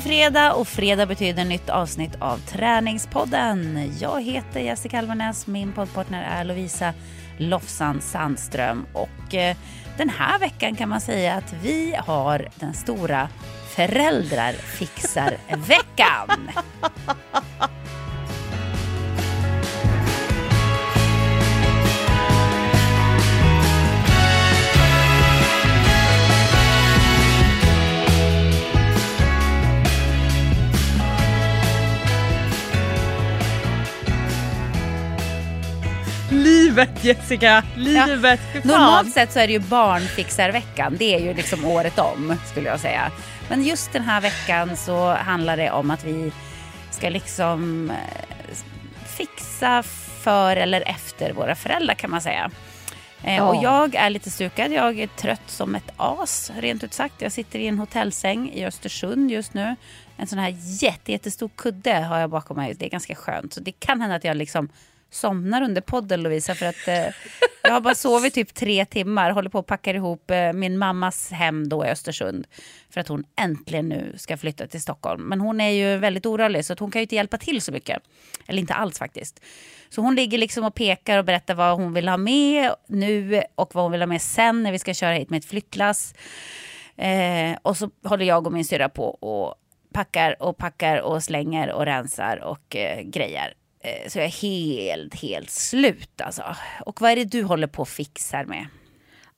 Det är fredag och fredag betyder nytt avsnitt av Träningspodden. Jag heter Jessica Alvarnäs, min poddpartner är Lovisa Lofsan Sandström och eh, den här veckan kan man säga att vi har den stora föräldrar fixar-veckan. Livet Jessica, livet. Ja. Normalt sett så är det ju barnfixarveckan. Det är ju liksom året om skulle jag säga. Men just den här veckan så handlar det om att vi ska liksom eh, fixa för eller efter våra föräldrar kan man säga. Eh, ja. Och jag är lite stukad. Jag är trött som ett as, rent ut sagt. Jag sitter i en hotellsäng i Östersund just nu. En sån här jätte, jättestor kudde har jag bakom mig. Det är ganska skönt. Så det kan hända att jag liksom somnar under podden Lovisa för att eh, jag har bara sovit typ tre timmar, håller på att packa ihop eh, min mammas hem då i Östersund för att hon äntligen nu ska flytta till Stockholm. Men hon är ju väldigt orolig så att hon kan ju inte hjälpa till så mycket. Eller inte alls faktiskt. Så hon ligger liksom och pekar och berättar vad hon vill ha med nu och vad hon vill ha med sen när vi ska köra hit med ett flyttlass. Eh, och så håller jag och min syrra på och packar och packar och slänger och rensar och eh, grejer. Eh, så jag är helt, helt slut alltså. Och vad är det du håller på och fixar med?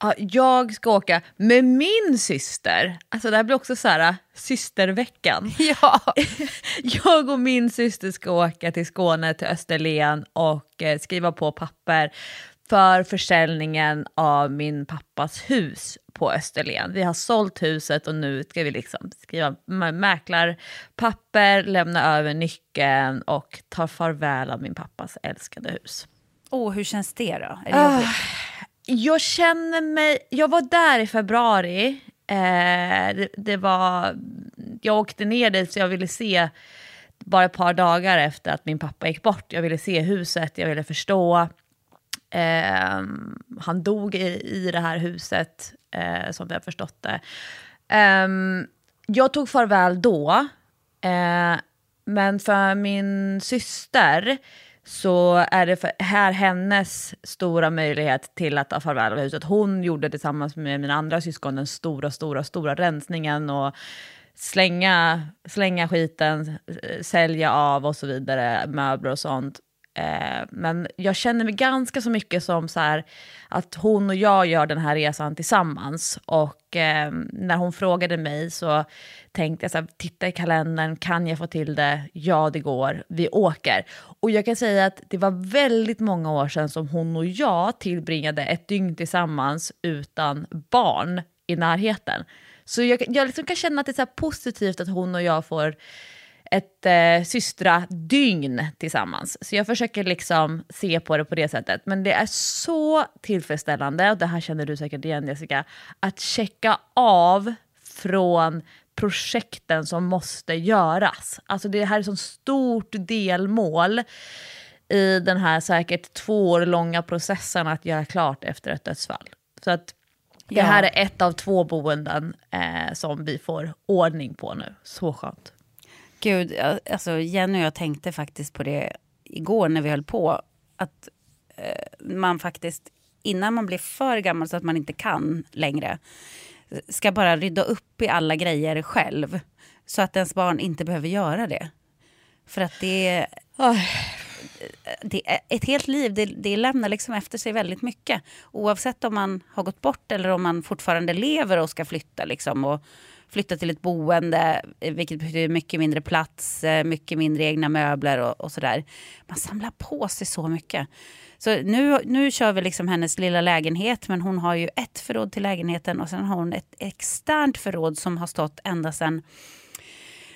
Ja, jag ska åka med min syster. Alltså det här blir också så här äh, systerveckan. Ja. jag och min syster ska åka till Skåne, till Österlen och eh, skriva på papper för försäljningen av min pappas hus på Österlen. Vi har sålt huset och nu ska vi liksom skriva mäklarpapper, lämna över nyckeln och ta farväl av min pappas älskade hus. oh, hur känns det då? Är det uh, jag känner mig... Jag var där i februari. Eh, det, det, var... Jag åkte ner dit så jag ville se bara ett par dagar efter att min pappa gick bort. Jag ville se huset, jag ville förstå. Eh, han dog i, i det här huset, eh, som vi har förstått det. Eh, jag tog farväl då, eh, men för min syster så är det för, här hennes stora möjlighet till att ta farväl av huset. Hon gjorde tillsammans med mina andra syskon den stora, stora, stora rensningen och slänga, slänga skiten, eh, sälja av och så vidare, möbler och sånt. Eh, men jag känner mig ganska så mycket som så här, att hon och jag gör den här resan tillsammans. Och eh, när hon frågade mig så tänkte jag så här, titta i kalendern, kan jag få till det? Ja, det går, vi åker. Och jag kan säga att det var väldigt många år sedan som hon och jag tillbringade ett dygn tillsammans utan barn i närheten. Så jag, jag liksom kan känna att det är så positivt att hon och jag får ett eh, systradygn tillsammans. Så jag försöker liksom se på det på det sättet. Men det är så tillfredsställande, och det här känner du säkert igen Jessica, att checka av från projekten som måste göras. Alltså det här är så stort delmål i den här säkert två år långa processen att göra klart efter ett dödsfall. Så att det här är ett av två boenden eh, som vi får ordning på nu. Så skönt. Gud, alltså Jenny och jag tänkte faktiskt på det igår när vi höll på. Att eh, man faktiskt, innan man blir för gammal så att man inte kan längre, ska bara rydda upp i alla grejer själv. Så att ens barn inte behöver göra det. För att det, oh. det ett helt liv det, det lämnar liksom efter sig väldigt mycket. Oavsett om man har gått bort eller om man fortfarande lever och ska flytta. Liksom, och, flytta till ett boende, eh, vilket betyder mycket mindre plats, eh, mycket mindre egna möbler och, och sådär. Man samlar på sig så mycket. Så nu, nu kör vi liksom hennes lilla lägenhet, men hon har ju ett förråd till lägenheten och sen har hon ett externt förråd som har stått ända sedan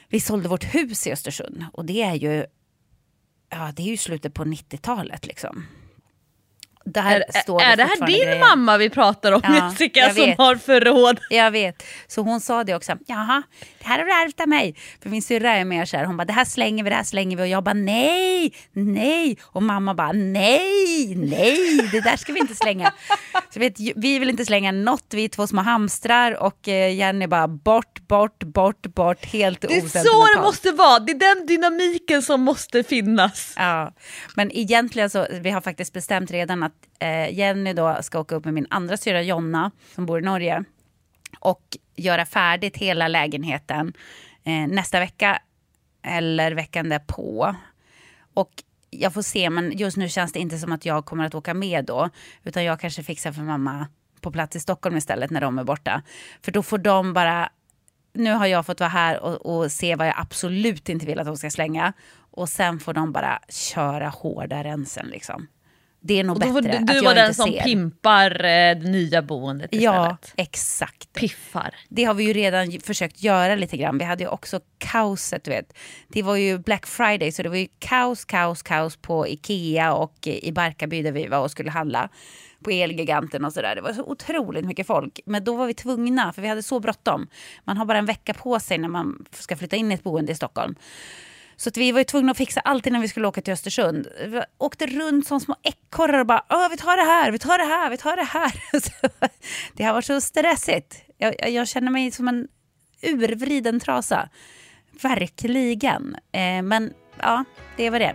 vi sålde vårt hus i Östersund. Och det är ju, ja, det är ju slutet på 90-talet liksom. Där är, står är det, det här din grejer. mamma vi pratar om ja, Jessica som har förråd? Jag vet. Så hon sa det också. Jaha, det här har du ärvt av mig. För min syrra är mer så här. Hon bara det här slänger vi, det här slänger vi. Och jag bara nej, nej. Och mamma bara nej, nej, det där ska vi inte slänga. Så vet, vi vill inte slänga något, vi är två små hamstrar och eh, Jenny bara bort, bort, bort, bort, helt Det är så det måste vara, det är den dynamiken som måste finnas. Ja, men egentligen så, vi har faktiskt bestämt redan att eh, Jenny då ska åka upp med min andra syra Jonna som bor i Norge och göra färdigt hela lägenheten eh, nästa vecka eller veckan därpå. Och jag får se, men just nu känns det inte som att jag kommer att åka med då. Utan jag kanske fixar för mamma på plats i Stockholm istället när de är borta. För då får de bara... Nu har jag fått vara här och, och se vad jag absolut inte vill att de ska slänga. Och sen får de bara köra hårda rensen liksom. Det är nog bättre du, att du jag var den som ser. pimpar eh, det nya boendet istället. Ja, exakt. Piffar. Det har vi ju redan försökt göra lite grann. Vi hade ju också kaoset, du vet. Det var ju Black Friday, så det var ju kaos, kaos, kaos på Ikea och i Barkarby där vi var och skulle handla. På Elgiganten och sådär. Det var så otroligt mycket folk. Men då var vi tvungna, för vi hade så bråttom. Man har bara en vecka på sig när man ska flytta in i ett boende i Stockholm. Så att vi var ju tvungna att fixa allt innan vi skulle åka till Östersund. Vi åkte runt som små ekorrar och bara Åh, vi tar det här, vi tar det här, vi tar det här. Så det har varit så stressigt. Jag, jag känner mig som en urvriden trasa. Verkligen. Eh, men ja, det var det.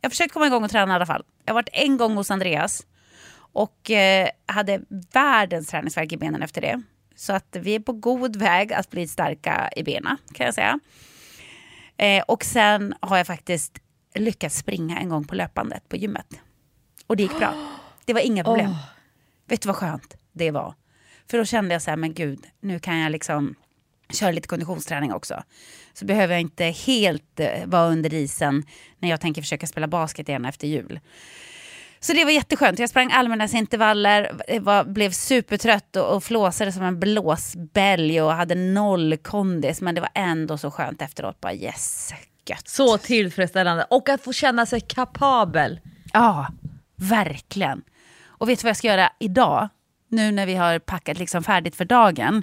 Jag försökte komma igång och träna i alla fall. Jag har varit en gång hos Andreas och eh, hade världens träningsvärk i benen efter det. Så att vi är på god väg att bli starka i benen kan jag säga. Eh, och sen har jag faktiskt lyckats springa en gång på löpandet på gymmet. Och det gick bra. Det var inga problem. Åh. Vet du vad skönt det var? För då kände jag så här, men gud, nu kan jag liksom köra lite konditionsträning också. Så behöver jag inte helt eh, vara under isen när jag tänker försöka spela basket igen efter jul. Så det var jätteskönt. Jag sprang allmänhetsintervaller, eh, var, blev supertrött och, och flåsade som en blåsbälg och hade noll kondis. Men det var ändå så skönt efteråt. Bara yes, gött. Så tillfredsställande. Och att få känna sig kapabel. Ja, verkligen. Och vet du vad jag ska göra idag? Nu när vi har packat liksom färdigt för dagen.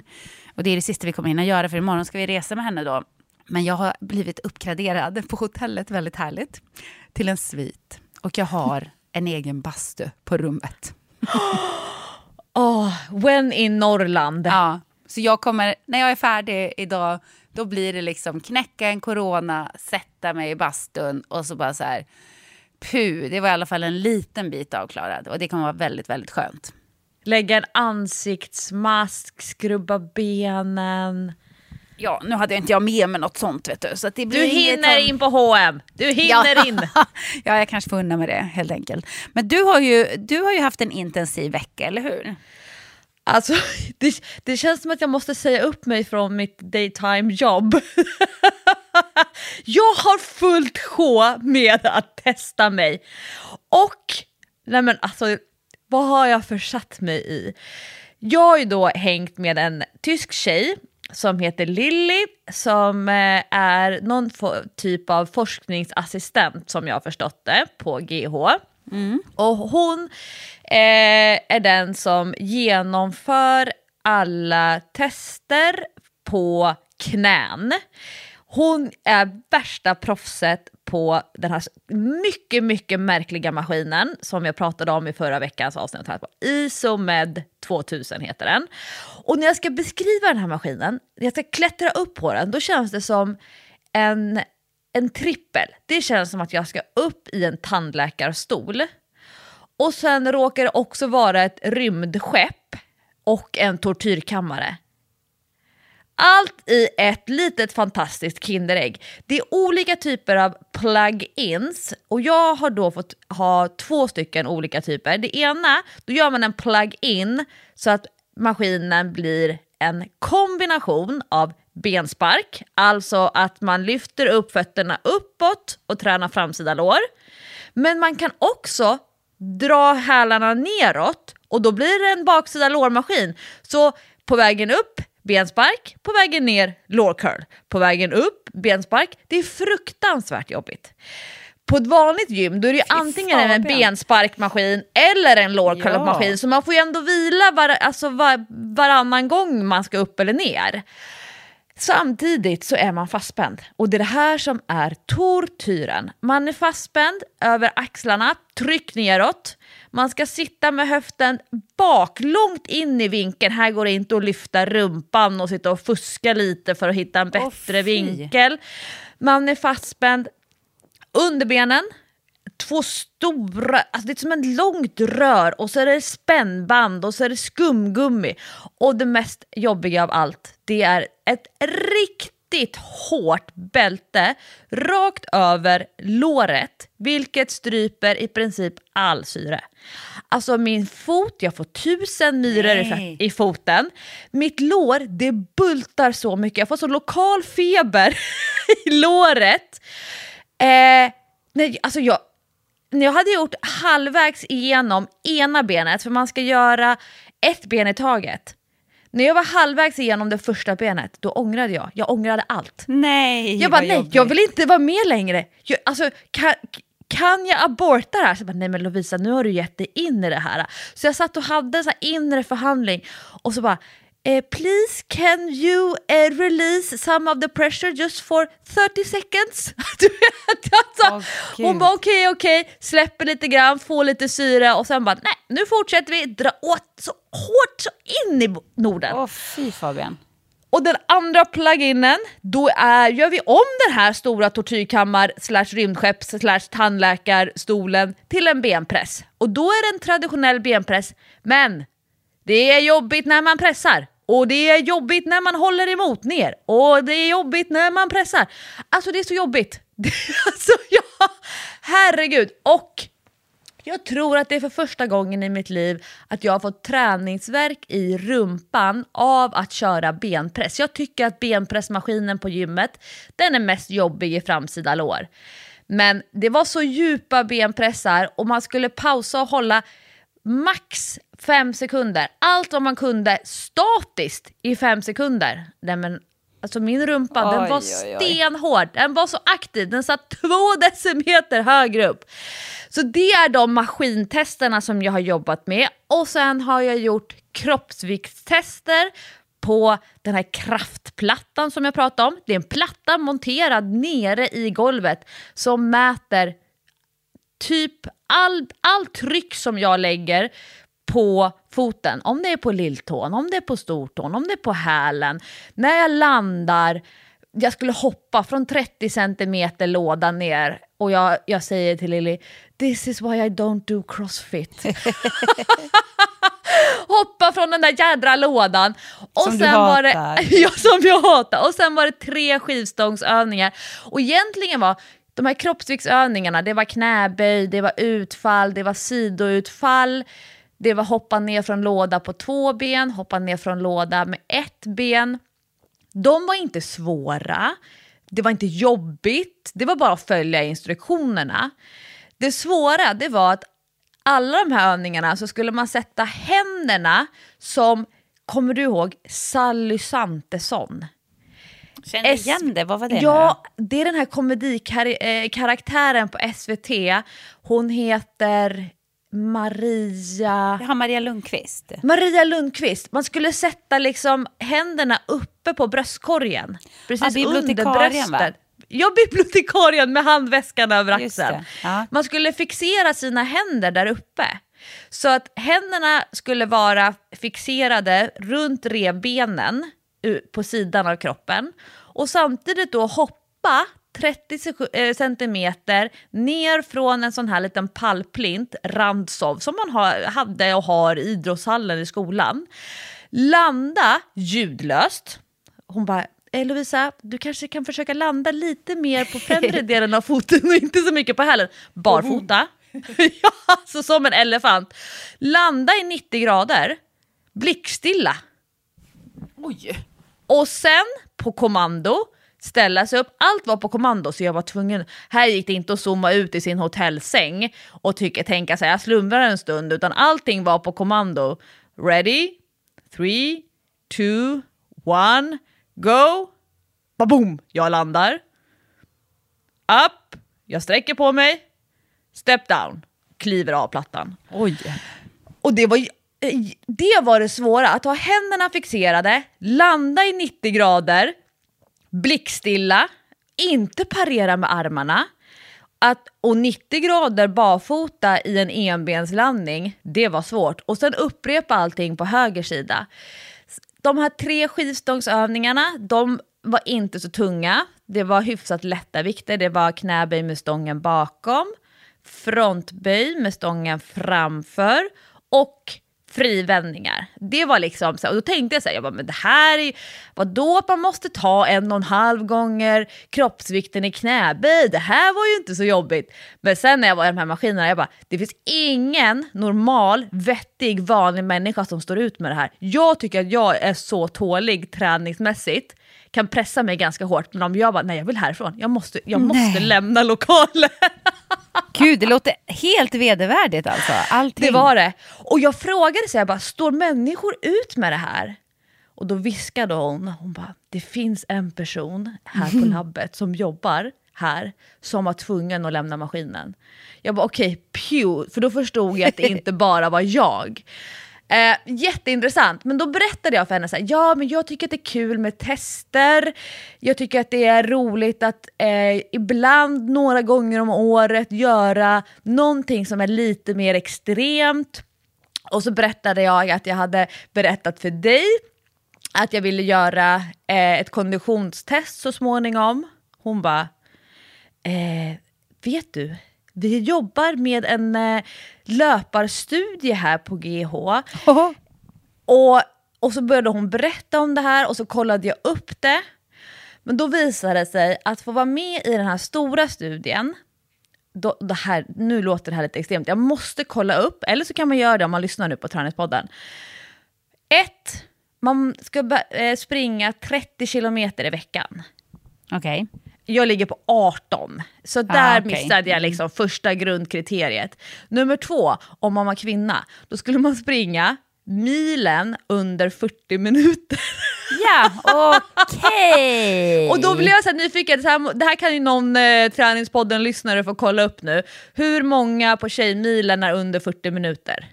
Och det är det sista vi kommer hinna göra för imorgon ska vi resa med henne då. Men jag har blivit uppgraderad på hotellet, väldigt härligt, till en svit. Och jag har en egen bastu på rummet. Åh, when in Norrland. Ja, så jag kommer, när jag är färdig idag, då blir det liksom knäcka en corona, sätta mig i bastun och så bara så här, puh, det var i alla fall en liten bit avklarad. Och det kommer vara väldigt, väldigt skönt. Lägga en ansiktsmask, skrubba benen. Ja, nu hade jag inte jag med mig något sånt vet du. Så det blir Du hinner sån- in på H&M. Du hinner in. ja, jag kanske får unna med det helt enkelt. Men du har, ju, du har ju haft en intensiv vecka, eller hur? Alltså, det, det känns som att jag måste säga upp mig från mitt daytime jobb. jag har fullt sjå med att testa mig. Och, nej men alltså, vad har jag försatt mig i? Jag har ju då hängt med en tysk tjej som heter Lilly som eh, är någon typ av forskningsassistent som jag har förstått det på GH. Och hon eh, är den som genomför alla tester på knän. Hon är värsta proffset på den här mycket, mycket märkliga maskinen som jag pratade om i förra veckans avsnitt. Isomed 2000 heter den. Och när jag ska beskriva den här maskinen, när jag ska klättra upp på den, då känns det som en, en trippel. Det känns som att jag ska upp i en tandläkarstol. Och sen råkar det också vara ett rymdskepp och en tortyrkammare. Allt i ett litet fantastiskt Kinderägg. Det är olika typer av plug-ins och jag har då fått ha två stycken olika typer. Det ena, då gör man en plug-in så att maskinen blir en kombination av benspark, alltså att man lyfter upp fötterna uppåt och tränar framsida lår. Men man kan också dra hälarna neråt och då blir det en baksida lårmaskin. Så på vägen upp benspark, på vägen ner lårcurl, på vägen upp benspark. Det är fruktansvärt jobbigt. På ett vanligt gym då är det ju antingen en bensparkmaskin eller en lårcurlmaskin ja. så man får ju ändå vila var, alltså var, varannan gång man ska upp eller ner. Samtidigt så är man fastspänd och det är det här som är tortyren. Man är fastspänd över axlarna, tryck neråt. Man ska sitta med höften bak, långt in i vinkeln. Här går det inte att lyfta rumpan och sitta och fuska lite för att hitta en bättre oh, vinkel. Man är fastspänd. Underbenen, två stora, alltså det är som ett långt rör och så är det spännband och så är det skumgummi. Och det mest jobbiga av allt, det är ett riktigt hårt bälte rakt över låret, vilket stryper i princip all syre. Alltså min fot, jag får tusen myror i, i foten. Mitt lår, det bultar så mycket. Jag får så lokal feber i låret. Eh, nej, alltså jag, jag hade gjort halvvägs igenom ena benet, för man ska göra ett ben i taget. När jag var halvvägs igenom det första benet, då ångrade jag. Jag ångrade allt. Nej, Jag bara, nej, jobbigt. jag vill inte vara med längre. Jag, alltså, kan, kan jag aborta det här? Så jag bara, nej men Lovisa, nu har du gett dig in i det här. Så jag satt och hade en så inre förhandling och så bara, Uh, please can you uh, release some of the pressure just for 30 seconds? alltså, oh, hon bara okej, okay, okej, okay, släpper lite grann, får lite syre och sen bara nej, nu fortsätter vi dra åt så hårt så in i Norden. Åh oh, fy Fabian. Och den andra pluginen, då är, gör vi om den här stora tortyrkammar slash rymdskepps slash tandläkarstolen till en benpress. Och då är det en traditionell benpress, men det är jobbigt när man pressar. Och det är jobbigt när man håller emot ner. Och det är jobbigt när man pressar. Alltså det är så jobbigt. alltså ja, herregud. Och jag tror att det är för första gången i mitt liv att jag har fått träningsverk i rumpan av att köra benpress. Jag tycker att benpressmaskinen på gymmet, den är mest jobbig i framsida lår. Men det var så djupa benpressar och man skulle pausa och hålla max fem sekunder. Allt vad man kunde statiskt i fem sekunder. Nej, men, alltså min rumpa oj, den var stenhård, den var så aktiv, den satt två decimeter högre upp. Så det är de maskintesterna som jag har jobbat med. Och sen har jag gjort kroppsviktstester på den här kraftplattan som jag pratade om. Det är en platta monterad nere i golvet som mäter typ all, all tryck som jag lägger på foten, om det är på lilltån, om det är på stortån, om det är på hälen, när jag landar, jag skulle hoppa från 30 centimeter låda ner och jag, jag säger till Lilly, this is why I don't do crossfit. hoppa från den där jädra lådan. Och som sen du var hatar. det, ja, som jag hatar. Och sen var det tre skivstångsövningar. Och egentligen var de här kroppsviktsövningarna, det var knäböj, det var utfall, det var sidoutfall, det var hoppa ner från låda på två ben, hoppa ner från låda med ett ben. De var inte svåra, det var inte jobbigt, det var bara att följa instruktionerna. Det svåra det var att alla de här övningarna så skulle man sätta händerna som, kommer du ihåg, Sally Santesson? Känner igen det, vad var det Ja, det är den här komedikaraktären på SVT. Hon heter Maria... Har Maria Lundqvist. Maria Lundqvist. Man skulle sätta liksom händerna uppe på bröstkorgen. Precis Ja, under bibliotekarien, va? bröstet. Ja, bibliotekarien med handväskan över axeln. ja. Man skulle fixera sina händer där uppe. Så att händerna skulle vara fixerade runt revbenen på sidan av kroppen och samtidigt då hoppa 30 sek- eh, centimeter ner från en sån här liten pallplint, randsov, som man hade och har i idrottshallen i skolan. Landa ljudlöst. Hon bara, eh, Lovisa, du kanske kan försöka landa lite mer på främre delen av foten och inte så mycket på hälen. Barfota. ja, alltså som en elefant. Landa i 90 grader, blickstilla. Oj! Och sen på kommando ställa sig upp. Allt var på kommando så jag var tvungen. Här gick det inte att zooma ut i sin hotellsäng och tycka, tänka sig jag slumrar en stund utan allting var på kommando. Ready? Three, two, one, go! Baboom! Jag landar. Upp! Jag sträcker på mig. Step down. Kliver av plattan. Oj! Och det var, Eh, det var det svåra, att ha händerna fixerade, landa i 90 grader, blickstilla, inte parera med armarna. Att, och 90 grader barfota i en enbenslandning, det var svårt. Och sen upprepa allting på höger sida. De här tre skivstångsövningarna, de var inte så tunga. Det var hyfsat lätta vikter. Det var knäböj med stången bakom, frontböj med stången framför och frivändningar. Det var liksom så, och då tänkte jag så här, jag bara, men det här är ju, vadå att man måste ta en och en halv gånger kroppsvikten i knäböj, det här var ju inte så jobbigt. Men sen när jag var i de här maskinerna, jag bara, det finns ingen normal, vettig, vanlig människa som står ut med det här. Jag tycker att jag är så tålig träningsmässigt, kan pressa mig ganska hårt, men om jag bara, nej jag vill härifrån, jag måste, jag måste lämna lokalen. Gud, det låter helt vedervärdigt alltså. Allting. Det var det. Och jag frågade så jag bara, står människor ut med det här? Och då viskade hon, hon bara, det finns en person här på labbet som jobbar här som var tvungen att lämna maskinen. Jag bara okej, pew, för då förstod jag att det inte bara var jag. Eh, jätteintressant, men då berättade jag för henne så här, ja men jag tycker att det är kul med tester, jag tycker att det är roligt att eh, ibland några gånger om året göra någonting som är lite mer extremt. Och så berättade jag att jag hade berättat för dig att jag ville göra eh, ett konditionstest så småningom. Hon bara, eh, vet du, vi jobbar med en eh, löparstudie här på GH. Och, och så började hon berätta om det här och så kollade jag upp det. Men då visade det sig att få vara med i den här stora studien, då, det här, nu låter det här lite extremt, jag måste kolla upp, eller så kan man göra det om man lyssnar nu på Träningspodden. Ett, man ska eh, springa 30 kilometer i veckan. Okej. Jag ligger på 18, så där okej. missade jag liksom första grundkriteriet. Nummer två, om man var kvinna, då skulle man springa milen under 40 minuter. Ja, okej. Och då blev jag så här nyfiken, så här, det här kan ju någon eh, träningspodden-lyssnare få kolla upp nu. Hur många på Tjejmilen är under 40 minuter?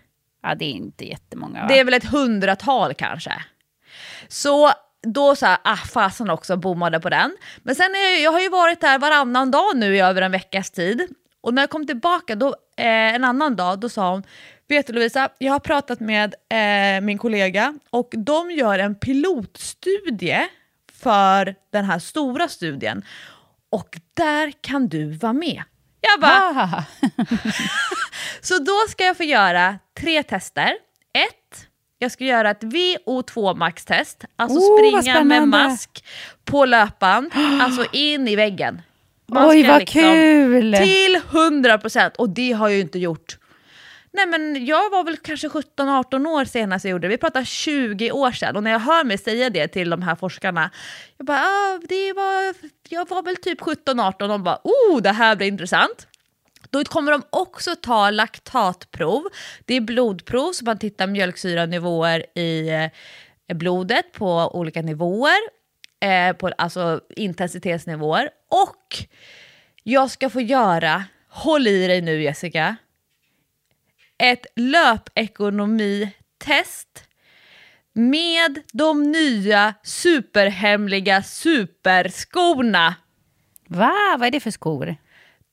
Ja, det är inte jättemånga va? Det är väl ett hundratal kanske. Så då så här, ah fasen också, bommade på den. Men sen är jag, jag har ju varit där varannan dag nu i över en veckas tid. Och när jag kom tillbaka då, eh, en annan dag, då sa hon, vet du Lovisa, jag har pratat med eh, min kollega och de gör en pilotstudie för den här stora studien. Och där kan du vara med. Jag bara, Ah, så då ska jag få göra tre tester. Ett, jag ska göra ett VO2 max-test, alltså Oh, springa med mask på löpan, alltså in i väggen. Man Oj, vad liksom kul! Till 100% och det har jag ju inte gjort. Nej men jag var väl kanske 17-18 år senast jag gjorde det. Vi pratar 20 år sedan och när jag hör mig säga det till de här forskarna, jag bara, ah, det var, jag var väl typ 17-18 och de bara, oh det här blir intressant. Då kommer de också ta laktatprov. Det är blodprov så man tittar mjölksyranivåer i eh, blodet på olika nivåer, eh, på, alltså intensitetsnivåer. Och jag ska få göra, håll i dig nu Jessica, ett löpekonomitest med de nya superhemliga superskorna. Va? Vad är det för skor?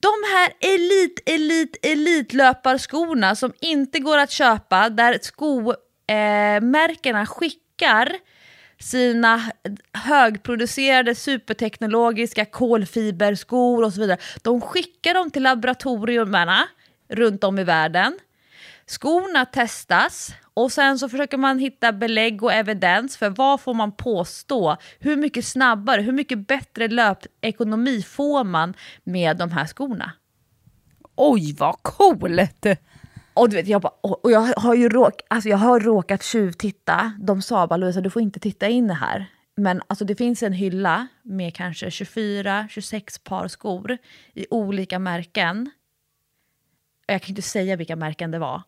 De här elit, elit, elitlöparskorna som inte går att köpa där skomärkena eh, skickar sina högproducerade superteknologiska kolfiberskor och så vidare. De skickar dem till laboratorierna runt om i världen. Skorna testas och sen så försöker man hitta belägg och evidens för vad får man påstå? Hur mycket snabbare, hur mycket bättre löpekonomi får man med de här skorna? Oj, vad coolt! Och, du vet, jag, bara, och jag har ju råk, alltså jag har råkat tjuvtitta. De sa bara Lovisa du får inte titta in här. Men alltså, det finns en hylla med kanske 24-26 par skor i olika märken jag kan inte säga vilka märken det var,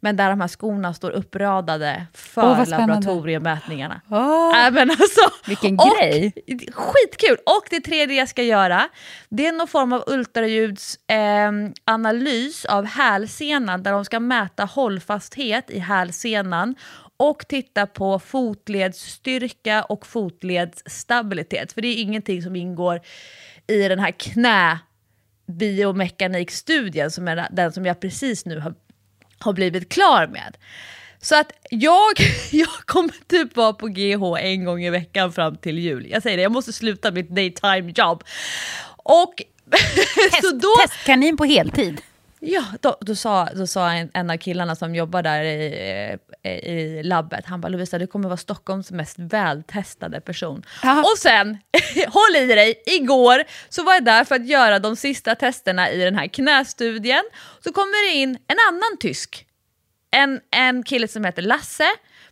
men där de här skorna står uppradade för oh, laboratoriemätningarna. Oh, äh, men alltså, vilken och, grej! Skitkul! Och det tredje jag ska göra, det är någon form av ultraljudsanalys eh, av hälsenan där de ska mäta hållfasthet i hälsenan och titta på fotledsstyrka och fotledsstabilitet. För det är ingenting som ingår i den här knä biomekanikstudien som är den som jag precis nu har, har blivit klar med. Så att jag, jag kommer typ vara på GH en gång i veckan fram till jul. Jag säger det, jag måste sluta mitt daytime jobb. Och Test, så då, testkanin på heltid. Ja, då, då, sa, då sa en, en av killarna som jobbar där i, i labbet, han bara Lovisa du kommer vara Stockholms mest vältestade person. Aha. Och sen, håll i dig, igår så var jag där för att göra de sista testerna i den här knästudien. Så kommer det in en annan tysk, en, en kille som heter Lasse,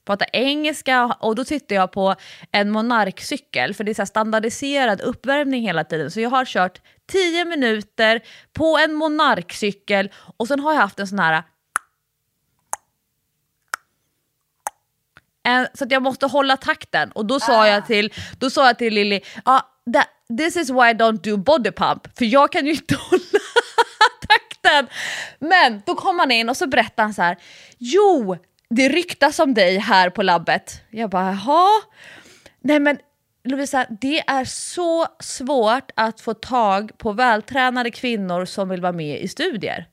pratar engelska och då tittar jag på en monarkcykel för det är så standardiserad uppvärmning hela tiden. Så jag har kört 10 minuter på en monarkcykel och sen har jag haft en sån här en, så att jag måste hålla takten och då sa ah. jag till, då sa jag till Lilly, ah, this is why I don't do body pump, för jag kan ju inte hålla takten. Men då kom han in och så berättade han så här, jo det ryktas om dig här på labbet. Jag bara, jaha? Nej men Lovisa, det är så svårt att få tag på vältränade kvinnor som vill vara med i studier.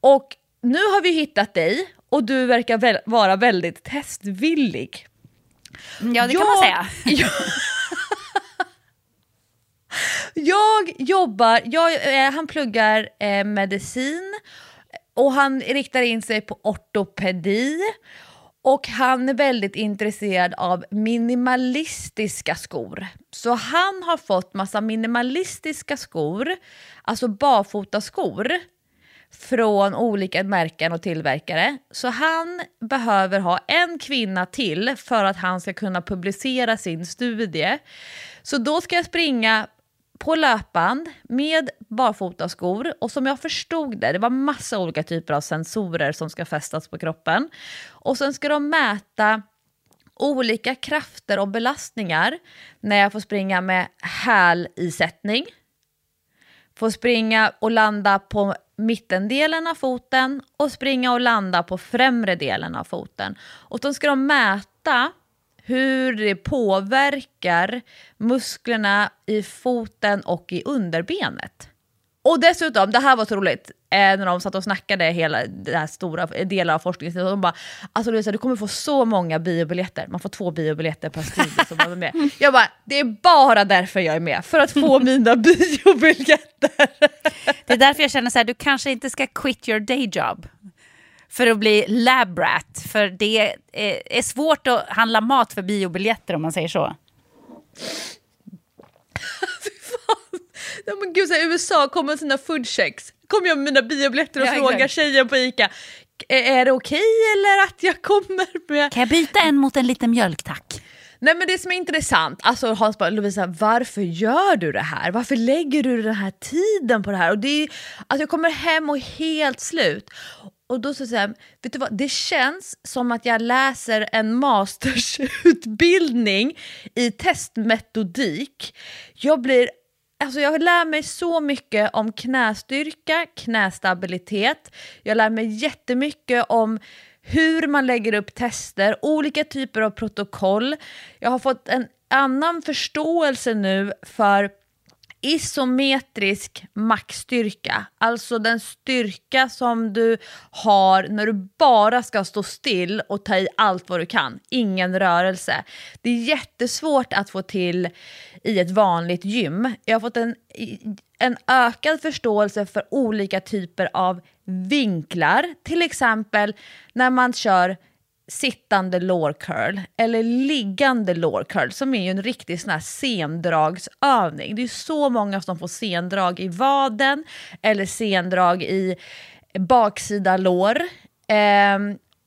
Och nu har vi hittat dig och du verkar väl, vara väldigt testvillig. Ja, det jag, kan man säga. Jag, jag jobbar, jag, eh, han pluggar eh, medicin och han riktar in sig på ortopedi och han är väldigt intresserad av minimalistiska skor. Så han har fått massa minimalistiska skor, alltså barfotaskor från olika märken och tillverkare. Så han behöver ha en kvinna till för att han ska kunna publicera sin studie. Så då ska jag springa på löpband med barfotaskor och som jag förstod det, det var massa olika typer av sensorer som ska fästas på kroppen. Och sen ska de mäta olika krafter och belastningar när jag får springa med hälisättning, får springa och landa på mittendelen av foten och springa och landa på främre delen av foten. Och då ska de mäta hur det påverkar musklerna i foten och i underbenet. Och dessutom, det här var så roligt, eh, när de satt och snackade hela det här stora delar av forskningen, de bara alltså Louisa, du kommer få så många biobiljetter, man får två biobiljetter per studie som är med. Jag bara, det är bara därför jag är med, för att få mina biobiljetter. Det är därför jag känner så här, du kanske inte ska quit your day job för att bli labrat. För det är, svårt att handla mat för biobiljetter om man säger så. Ja, men gud, så här, USA kommer med sina foodchecks. kommer jag med mina biobiljetter och ja, frågar tjejen på ICA. Är det okej okay, eller att jag kommer med... Kan jag byta en mot en liten mjölk tack? Nej men det som är intressant, alltså Hans bara Lovisa varför gör du det här? Varför lägger du den här tiden på det här? Och det är, alltså jag kommer hem och är helt slut. Och då så säger vet du vad, det känns som att jag läser en mastersutbildning i testmetodik. Jag blir Alltså jag lär mig så mycket om knästyrka, knästabilitet. Jag lär mig jättemycket om hur man lägger upp tester, olika typer av protokoll. Jag har fått en annan förståelse nu för isometrisk maxstyrka, alltså den styrka som du har när du bara ska stå still och ta i allt vad du kan, ingen rörelse. Det är jättesvårt att få till i ett vanligt gym. Jag har fått en, en ökad förståelse för olika typer av vinklar, till exempel när man kör sittande lårcurl eller liggande lårcurl som är ju en riktig sån här sendragsövning. Det är så många som får sendrag i vaden eller sendrag i baksida lår. Eh,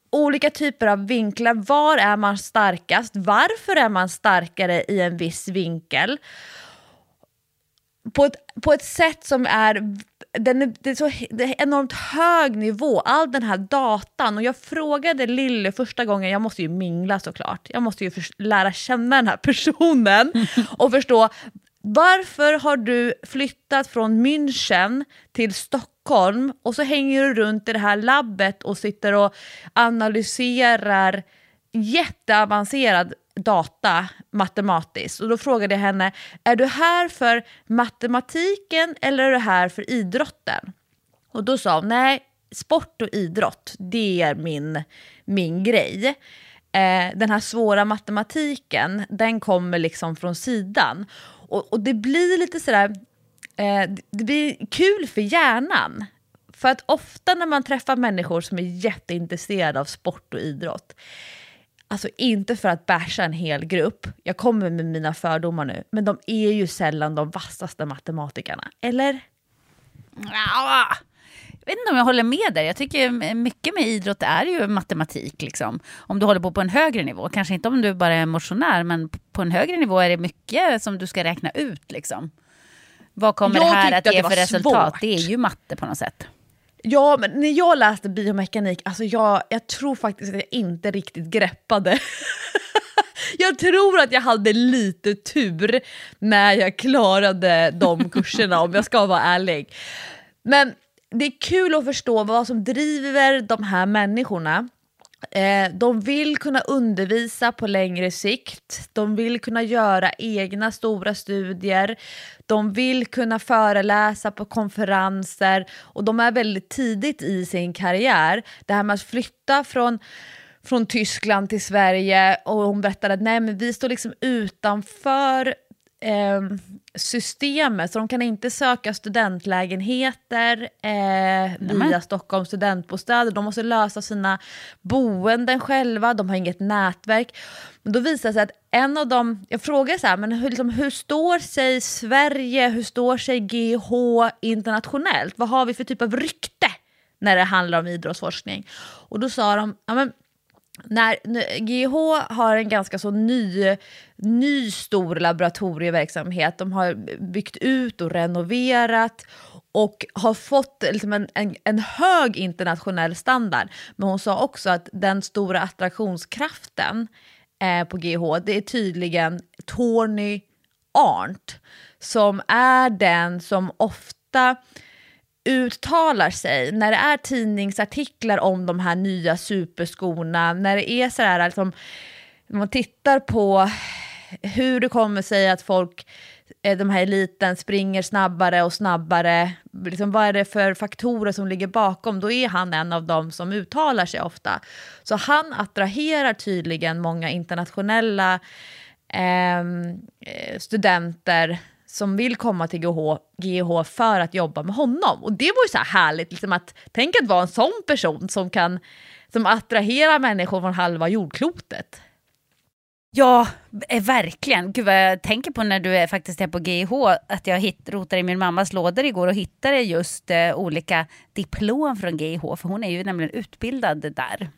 olika typer av vinklar. Var är man starkast? Varför är man starkare i en viss vinkel? På ett, på ett sätt som är den är, det är så det är enormt hög nivå, all den här datan. Och jag frågade Lille första gången, jag måste ju mingla såklart, jag måste ju för, lära känna den här personen och förstå varför har du flyttat från München till Stockholm och så hänger du runt i det här labbet och sitter och analyserar jätteavancerad data matematiskt. Och då frågade jag henne, är du här för matematiken eller är du här för idrotten? Och då sa hon, nej, sport och idrott, det är min, min grej. Eh, den här svåra matematiken, den kommer liksom från sidan. Och, och det blir lite sådär, eh, det blir kul för hjärnan. För att ofta när man träffar människor som är jätteintresserade av sport och idrott, Alltså inte för att basha en hel grupp, jag kommer med mina fördomar nu, men de är ju sällan de vassaste matematikerna, eller? Ja, jag vet inte om jag håller med där. Jag tycker mycket med idrott är ju matematik. Liksom. Om du håller på på en högre nivå. Kanske inte om du bara är motionär, men på en högre nivå är det mycket som du ska räkna ut. Liksom. Vad kommer jag det här att ge för resultat? Svårt. Det är ju matte på något sätt. Ja, men när jag läste biomekanik, alltså jag, jag tror faktiskt att jag inte riktigt greppade. jag tror att jag hade lite tur när jag klarade de kurserna om jag ska vara ärlig. Men det är kul att förstå vad som driver de här människorna. Eh, de vill kunna undervisa på längre sikt, de vill kunna göra egna stora studier, de vill kunna föreläsa på konferenser. Och de är väldigt tidigt i sin karriär. Det här med att flytta från från Tyskland till Sverige. Och hon berättade att nej, men vi står liksom utanför eh, systemet, så de kan inte söka studentlägenheter eh, via Stockholms studentbostäder. De måste lösa sina boenden själva, de har inget nätverk. Men då visar det sig att en av dem, jag frågade så här, men hur, liksom, hur står sig Sverige, hur står sig GH internationellt? Vad har vi för typ av rykte när det handlar om idrottsforskning? Och då sa de, ja, men när GH har en ganska så ny, ny stor laboratorieverksamhet. De har byggt ut och renoverat och har fått liksom en, en, en, hög internationell standard. Men hon sa också att den stora attraktionskraften eh, på GH, det är tydligen Tony Arndt som är den som ofta uttalar sig, när det är tidningsartiklar om de här nya superskorna, när det är så här, liksom, när man tittar på hur det kommer sig att folk, eh, de här eliten, springer snabbare och snabbare, liksom, vad är det för faktorer som ligger bakom, då är han en av dem som uttalar sig ofta. Så han attraherar tydligen många internationella ehm, eh, studenter som vill komma till GH, GH för att jobba med honom. Och det var ju så här härligt, liksom att tänk att vara en sån person som kan som attraherar människor från halva jordklotet. Ja, eh, verkligen. Gud vad jag tänker på när du är, faktiskt är på GH, att jag hit, rotade i min mammas lådor igår och hittade just eh, olika diplom från GH, för hon är ju nämligen utbildad där.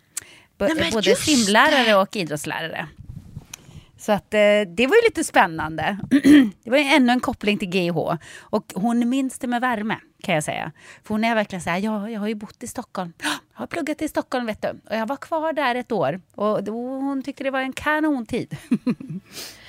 B Nej, både simlärare och idrottslärare. Så att, eh, det var ju lite spännande. det var ju ännu en koppling till GH. Och hon minns det med värme, kan jag säga. För hon är verkligen så här, ja, jag har ju bott i Stockholm. Jag har pluggat i Stockholm, vet du. Och jag var kvar där ett år. Och då, hon tyckte det var en kanontid.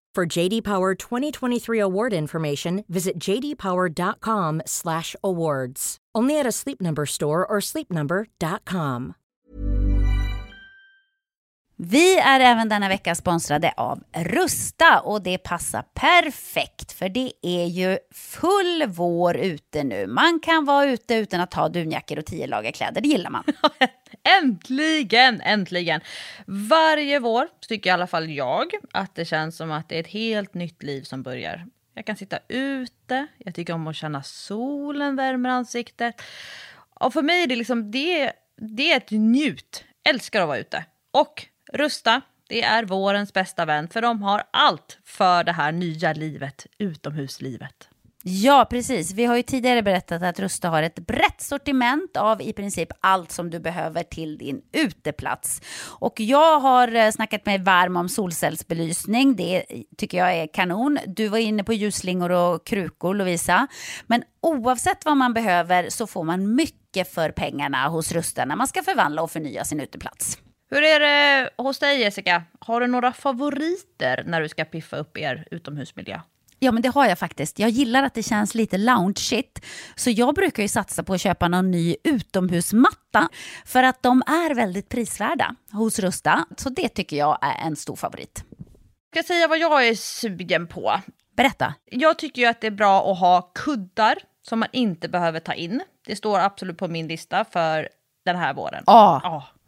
For JD Power 2023 award information, visit jdpower.com/awards. Only at a Sleep Number store or sleepnumber.com. Vi är även denna vecka sponsrade av Rusta och det passar perfekt för det är ju full vår ute nu. Man kan vara ute utan att ha dunjackor och tio lager kläder, det gillar man. Äntligen, äntligen! Varje vår tycker i alla fall jag att det känns som att det är ett helt nytt liv som börjar. Jag kan sitta ute, jag tycker om att känna solen värmer ansiktet. Och för mig är det liksom, det, det är ett njut. Älskar att vara ute. Och Rusta, det är vårens bästa vän för de har allt för det här nya livet, utomhuslivet. Ja, precis. Vi har ju tidigare berättat att Rusta har ett brett sortiment av i princip allt som du behöver till din uteplats. Och jag har eh, snackat mig varm om solcellsbelysning. Det tycker jag är kanon. Du var inne på ljusslingor och krukor, Lovisa. Men oavsett vad man behöver så får man mycket för pengarna hos Rusta när man ska förvandla och förnya sin uteplats. Hur är det hos dig Jessica? Har du några favoriter när du ska piffa upp er utomhusmiljö? Ja, men det har jag faktiskt. Jag gillar att det känns lite loungeigt. Så jag brukar ju satsa på att köpa någon ny utomhusmatta. För att de är väldigt prisvärda hos Rusta. Så det tycker jag är en stor favorit. Jag ska säga vad jag är sugen på. Berätta. Jag tycker ju att det är bra att ha kuddar som man inte behöver ta in. Det står absolut på min lista för den här våren. Ja. Ja.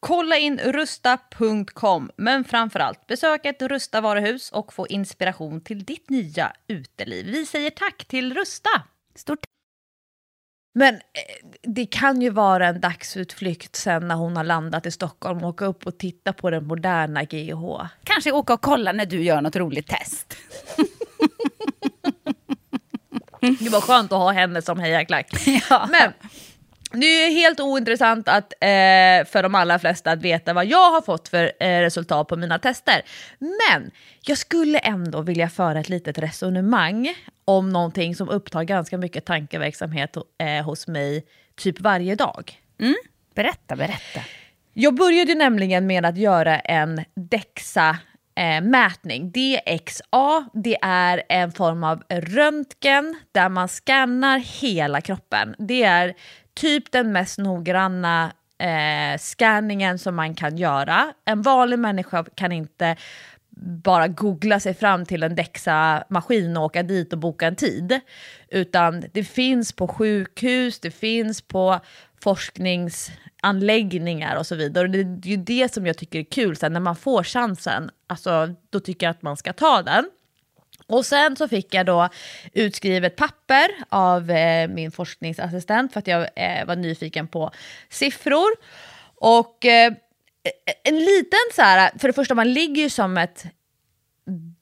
Kolla in rusta.com, men framförallt besök ett Rusta varuhus och få inspiration till ditt nya uteliv. Vi säger tack till Rusta! Stort Men eh, det kan ju vara en dagsutflykt sen när hon har landat i Stockholm och åka upp och titta på den moderna GH. Kanske åka och kolla när du gör något roligt test. Det var skönt att ha henne som hejaklack. Ja. Men det är helt ointressant att, eh, för de allra flesta att veta vad jag har fått för eh, resultat på mina tester. Men jag skulle ändå vilja föra ett litet resonemang om någonting som upptar ganska mycket tankeverksamhet eh, hos mig typ varje dag. Berätta, berätta. Jag började ju nämligen med att göra en DEXA eh, mätning. DXA, det är en form av röntgen där man skannar hela kroppen. Det är typ den mest noggranna eh, scanningen som man kan göra. En vanlig människa kan inte bara googla sig fram till en DEXA-maskin och åka dit och boka en tid. Utan det finns på sjukhus, det finns på forskningsanläggningar och så vidare. Och det är ju det som jag tycker är kul, sen när man får chansen, alltså, då tycker jag att man ska ta den. Och sen så fick jag då utskrivet papper av eh, min forskningsassistent för att jag eh, var nyfiken på siffror. Och eh, en liten så här, för det första man ligger ju som ett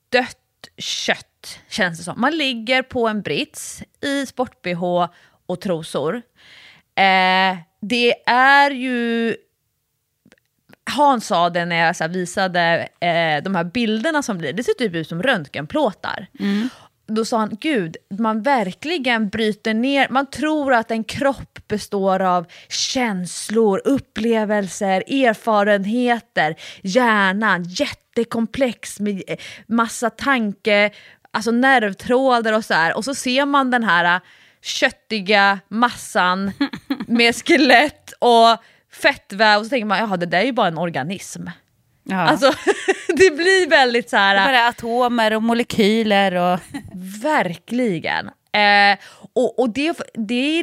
dött kött känns det som. Man ligger på en brits i sport-bh och trosor. Eh, det är ju Hans sa det när jag så visade eh, de här bilderna som blir, det ser typ ut som röntgenplåtar. Mm. Då sa han, gud, man verkligen bryter ner, man tror att en kropp består av känslor, upplevelser, erfarenheter, hjärnan, jättekomplex med eh, massa tanke, alltså nervtrådar och så här. Och så ser man den här köttiga massan med skelett och fettväv och så tänker man jaha det där är ju bara en organism. Ja. Alltså det blir väldigt så här... Bara atomer och molekyler och... Verkligen. Eh, och och det, det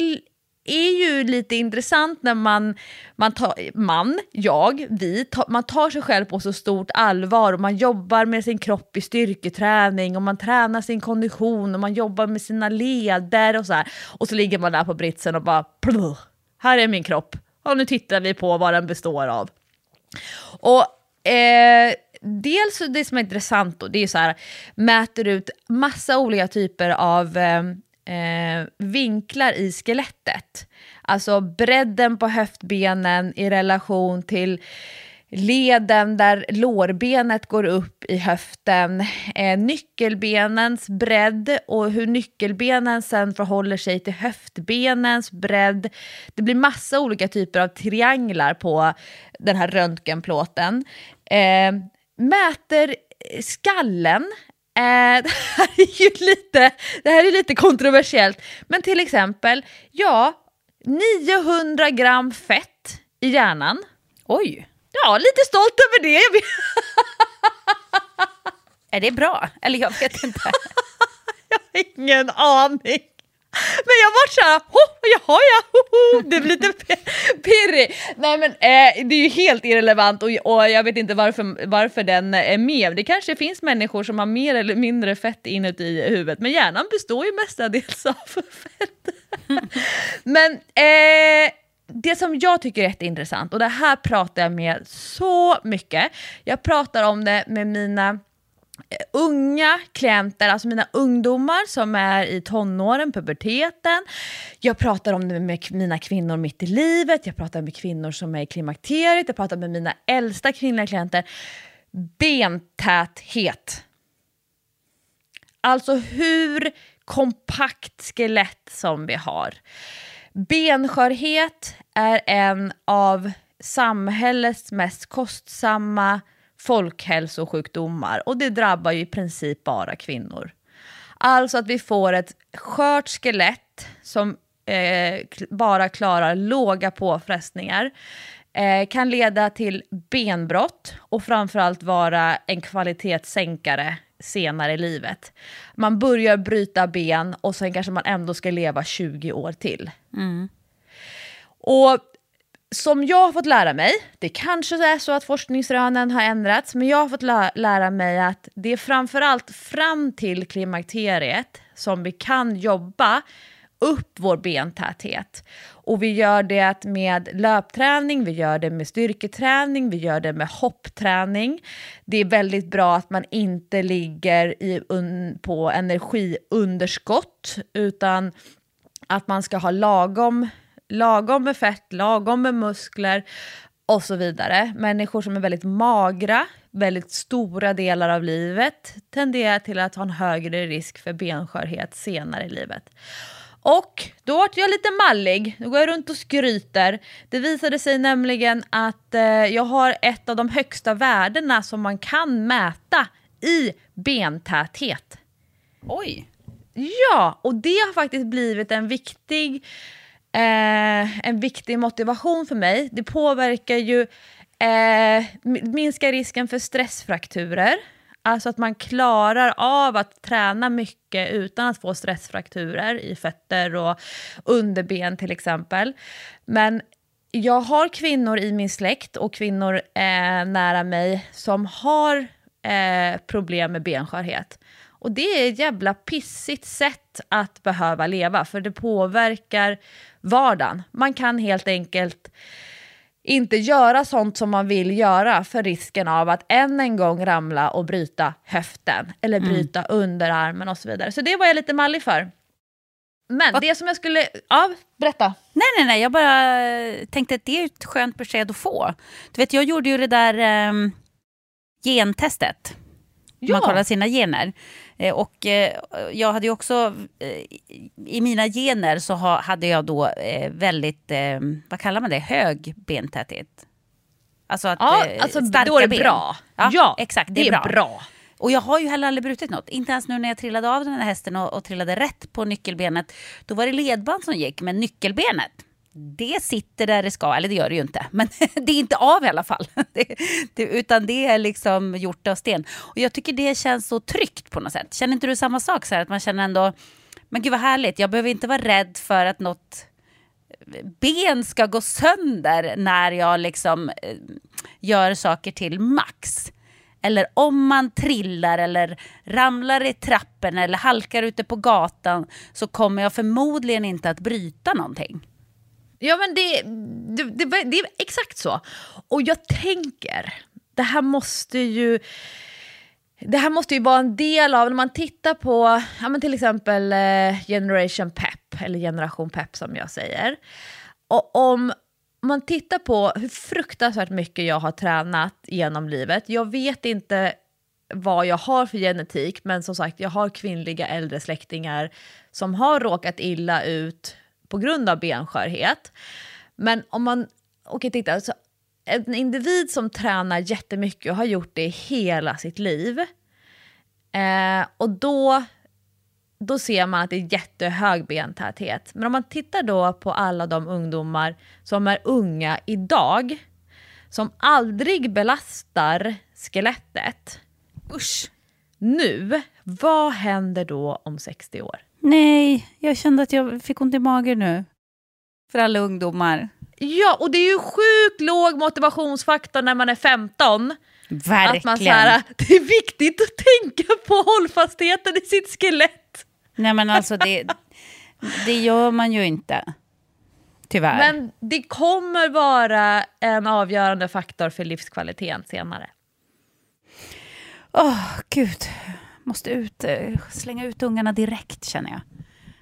är ju lite intressant när man, man, tar, man jag, vi, ta, man tar sig själv på så stort allvar och man jobbar med sin kropp i styrketräning och man tränar sin kondition och man jobbar med sina leder och så här. Och så ligger man där på britsen och bara här är min kropp och nu tittar vi på vad den består av. Och eh, dels det som är intressant då, det är så här, mäter ut massa olika typer av eh, eh, vinklar i skelettet. Alltså bredden på höftbenen i relation till leden där lårbenet går upp i höften, eh, nyckelbenens bredd och hur nyckelbenen sen förhåller sig till höftbenens bredd. Det blir massa olika typer av trianglar på den här röntgenplåten. Eh, mäter skallen Eh, det, här är ju lite, det här är lite kontroversiellt, men till exempel, ja, 900 gram fett i hjärnan. Oj! Ja, lite stolt över det. är det bra? Eller jag vet inte. jag har ingen aning. Men jag var såhär, jaha ja, ho, det blir lite pirrig. Nej men eh, det är ju helt irrelevant och, och jag vet inte varför, varför den är med. Det kanske finns människor som har mer eller mindre fett inuti huvudet, men hjärnan består ju mestadels av fett. men eh, det som jag tycker är jätteintressant, och det här pratar jag med så mycket, jag pratar om det med mina eh, unga klienter, alltså mina ungdomar som är i tonåren, puberteten. Jag pratar om det med mina kvinnor mitt i livet, jag pratar med kvinnor som är i klimakteriet, jag pratar med mina äldsta kvinnliga klienter. Bentäthet. Alltså hur kompakt skelett som vi har. Benskörhet är en av samhällets mest kostsamma folkhälsosjukdomar och det drabbar ju i princip bara kvinnor. Alltså att vi får ett skört skelett som eh, bara klarar låga påfrestningar eh, kan leda till benbrott och framförallt vara en kvalitetssänkare senare i livet. Man börjar bryta ben och sen kanske man ändå ska leva 20 år till. Mm. Och som jag har fått lära mig, det kanske är så att forskningsrönen har ändrats, men jag har fått lä lära mig att det är framförallt fram till klimakteriet som vi kan jobba upp vår bentäthet. Och vi gör det med löpträning, vi gör det med styrketräning, vi gör det med hoppträning. Det är väldigt bra att man inte ligger i, un, på energiunderskott utan att man ska ha lagom, lagom med fett, lagom med muskler och så vidare. Människor som är väldigt magra, väldigt stora delar av livet tenderar till att ha en högre risk för benskörhet senare i livet. Och då vart jag lite mallig, då går jag runt och skryter. Det visade sig nämligen att eh, jag har ett av de högsta värdena som man kan mäta i bentäthet. Oj! Ja, och det har faktiskt blivit en viktig, eh, en viktig motivation för mig. Det påverkar ju, eh, minskar risken för stressfrakturer. Alltså att man klarar av att träna mycket utan att få stressfrakturer i fötter och underben till exempel. Men jag har kvinnor i min släkt och kvinnor eh, nära mig som har eh, problem med benskörhet. Och det är ett jävla pissigt sätt att behöva leva, för det påverkar vardagen. Man kan helt enkelt inte göra sånt som man vill göra för risken av att än en gång ramla och bryta höften eller Mm. bryta underarmen och så vidare. Så det var jag lite mallig för. Men Vad- det som jag skulle... Ja, berätta. Nej, nej, nej. Jag bara tänkte att det är ett skönt besked att få. Du vet, jag gjorde ju det där ehm, gentestet. Ja. Man kollar sina gener. Eh, och eh, jag hade ju också, eh, i mina gener så ha, hade jag då väldigt, vad kallar man det, hög bentäthet. Alltså att, Ja, alltså starka då är det ben. bra. Ja, Ja, exakt. det är bra. Och jag har ju heller aldrig brutit något. Inte ens nu när jag trillade av den här hästen och, och trillade rätt på nyckelbenet. Då var det ledband som gick, men nyckelbenet, det sitter där det ska. Eller det gör det ju inte, men det är inte av i alla fall. Det, det, utan det är liksom gjort av sten. Och jag tycker det känns så tryggt på något sätt. Känner inte du samma sak? Så här, att man känner ändå, men gud vad härligt, jag behöver inte vara rädd för att något ben ska gå sönder när jag liksom eh, gör saker till max. Eller om man trillar eller ramlar i trappen eller halkar ute på gatan så kommer jag förmodligen inte att bryta någonting. Ja men det, det, det, det är exakt så. Och jag tänker, det här måste ju... Det här måste ju vara en del av, när man tittar på ja, men till exempel eh, Generation Pep, eller Generation Pep som jag säger. Och om man tittar på hur fruktansvärt mycket jag har tränat genom livet, jag vet inte vad jag har för genetik, men som sagt, jag har kvinnliga äldre släktingar som har råkat illa ut på grund av benskörhet. Men om man okej, titta, alltså, en individ som tränar jättemycket och har gjort det hela sitt liv, eh, och då, då ser man att det är jättehög bentäthet. Men om man tittar då på alla de ungdomar som är unga idag, som aldrig belastar skelettet, Usch. nu, vad händer då om 60 år? Nej, jag kände att jag fick ont i magen nu. För alla ungdomar. Ja, och det är ju sjukt låg motivationsfaktor när man är 15. Verkligen. Att man så här, det är viktigt att tänka på hållfastheten i sitt skelett. Nej men alltså det, det gör man ju inte. Tyvärr. Men det kommer vara en avgörande faktor för livskvaliteten senare. Åh, gud. Måste ut, eh, slänga ut ungarna direkt känner jag.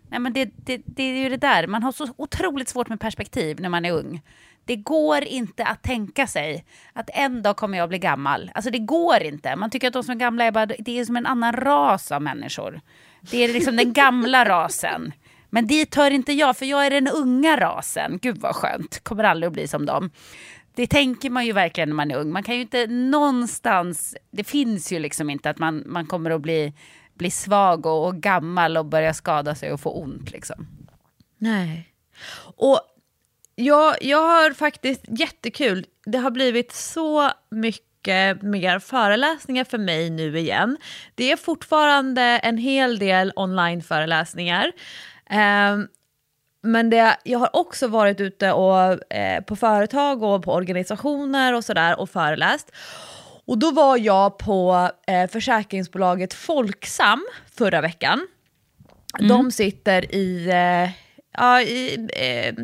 Nej, men det, det, det är ju det där, man har så otroligt svårt med perspektiv när man är ung. Det går inte att tänka sig att en dag kommer jag bli gammal. Alltså det går inte. Man tycker att de som är gamla är bara, det är som en annan ras av människor. Det är liksom den gamla rasen. Men dit hör inte jag, för jag är den unga rasen. Gud vad skönt, kommer aldrig att bli som dem. Det tänker man ju verkligen när man är ung. Man kan ju inte någonstans, det finns ju liksom inte att man, man kommer att bli, bli svag och, och gammal och börja skada sig och få ont liksom. Nej. Och jag, jag har faktiskt jättekul. Det har blivit så mycket mer föreläsningar för mig nu igen. Det är fortfarande en hel del online-föreläsningar. Ehm, men det, jag har också varit ute och, eh, på företag och på organisationer och sådär och föreläst. Och då var jag på eh, försäkringsbolaget Folksam förra veckan. De sitter i, eh, ja, i eh,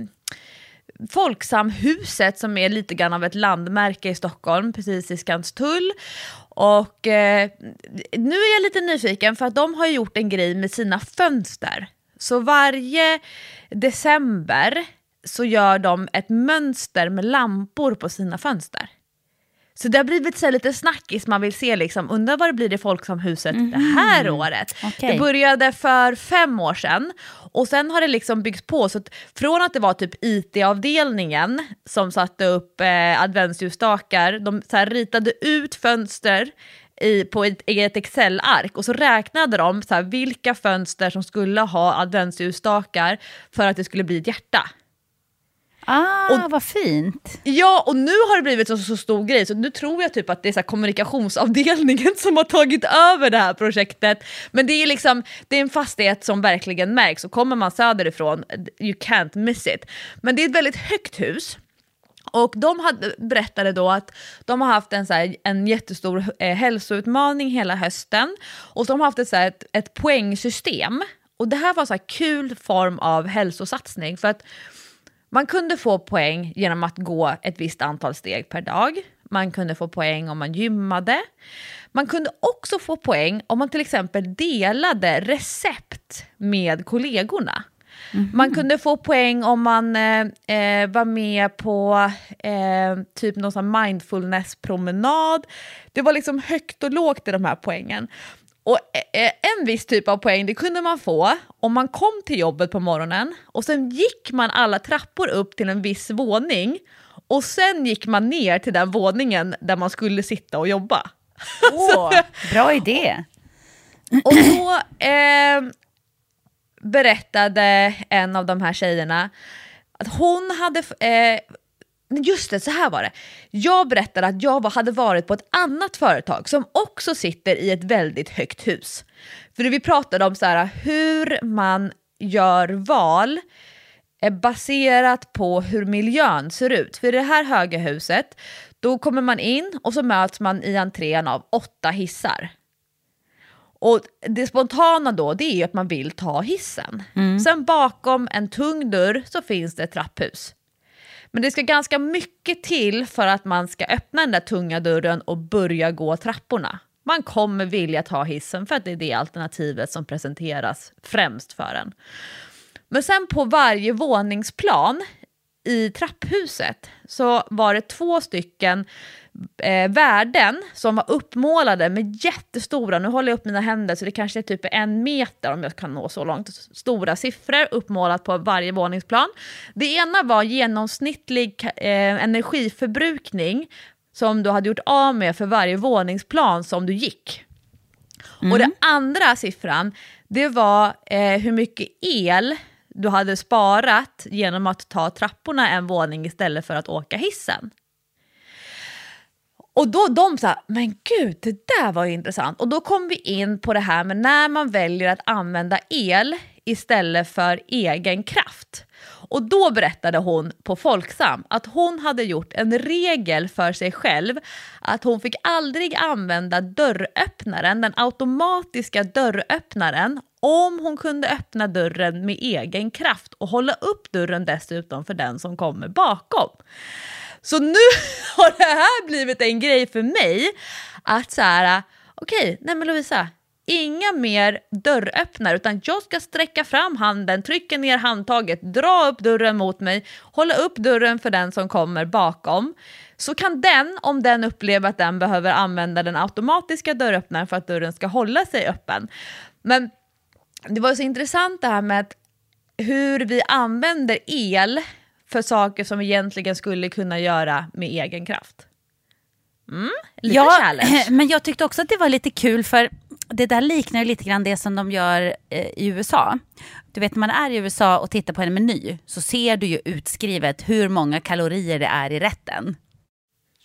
Folksamhuset som är lite grann av ett landmärke i Stockholm, precis i Skanstull. Och eh, nu är jag lite nyfiken för att de har gjort en grej med sina fönster. Så varje december så gör de ett mönster med lampor på sina fönster. Så det har blivit så lite snackis, man vill se liksom, undrar vad det blir i Folksamhuset det här året. Okej. Det började för fem år sedan och sen har det liksom byggts på. Så att från att det var typ IT-avdelningen som satte upp eh, adventsljusstakar, de så här ritade ut fönster i, på ett, i ett Excel-ark och så räknade de så här, vilka fönster som skulle ha adventsljusstakar för att det skulle bli ett hjärta. Ah, Och- vad fint. Ja, och nu har det blivit så, så stor grej så nu tror jag typ att det är så kommunikationsavdelningen som har tagit över det här projektet. Men det är liksom, det är en fastighet som verkligen märks och kommer man söderifrån, you can't miss it. Men det är ett väldigt högt hus. Och de hade, berättade då att de har haft en, så här, en jättestor eh, hälsoutmaning hela hösten och de har haft ett, så här, ett, ett poängsystem. Och det här var en kul form av hälsosatsning för att man kunde få poäng genom att gå ett visst antal steg per dag. Man kunde få poäng om man gymmade. Man kunde också få poäng om man till exempel delade recept med kollegorna. Mm. Man kunde få poäng om man eh, eh, var med på eh, typ någon mindfulness-promenad. Det var liksom högt och lågt i de här poängen. Och eh, eh, en viss typ av poäng det kunde man få om man kom till jobbet på morgonen och sen gick man alla trappor upp till en viss våning och sen gick man ner till den våningen där man skulle sitta och jobba. Åh, bra idé! Och då eh, berättade en av de här tjejerna att hon hade... Eh, just det, så här var det. Jag berättade att jag hade varit på ett annat företag som också sitter i ett väldigt högt hus. För vi pratade om så här, hur man gör val är baserat på hur miljön ser ut. För i det här höga huset, då kommer man in och så möts man i entrén av åtta hissar. Och det spontana då, det är att man vill ta hissen. Mm. Sen bakom en tung dörr så finns det ett trapphus. Men det ska ganska mycket till för att man ska öppna den där tunga dörren och börja gå trapporna. Man kommer vilja ta hissen för att det är det alternativet som presenteras främst för en. Men sen på varje våningsplan i trapphuset så var det två stycken eh, värden som var uppmålade med jättestora, nu håller jag upp mina händer så det kanske är typ en meter om jag kan nå så långt, stora siffror uppmålat på varje våningsplan. Det ena var genomsnittlig eh, energiförbrukning som du hade gjort av med för varje våningsplan som du gick. Mm. Och den andra siffran, det var eh, hur mycket el du hade sparat genom att ta trapporna en våning istället för att åka hissen. Och då de sa, men gud, det där var ju intressant. Och då kom vi in på det här med när man väljer att använda el istället för egen kraft. Och då berättade hon på Folksam att hon hade gjort en regel för sig själv att hon fick aldrig använda dörröppnaren, den automatiska dörröppnaren, om hon kunde öppna dörren med egen kraft och hålla upp dörren dessutom för den som kommer bakom. Så nu har det här blivit en grej för mig att så här, okej, okay, nej men Lovisa, inga mer dörröppnare utan jag ska sträcka fram handen, trycka ner handtaget, dra upp dörren mot mig, hålla upp dörren för den som kommer bakom. Så kan den, om den upplever att den behöver använda den automatiska dörröppnaren för att dörren ska hålla sig öppen. Men det var så intressant det här med att hur vi använder el för saker som vi egentligen skulle kunna göra med egen kraft. Mm, lite ja, challenge. men jag tyckte också att det var lite kul för det där liknar lite grann det som de gör eh, i USA. Du vet när man är i USA och tittar på en meny så ser du ju utskrivet hur många kalorier det är i rätten.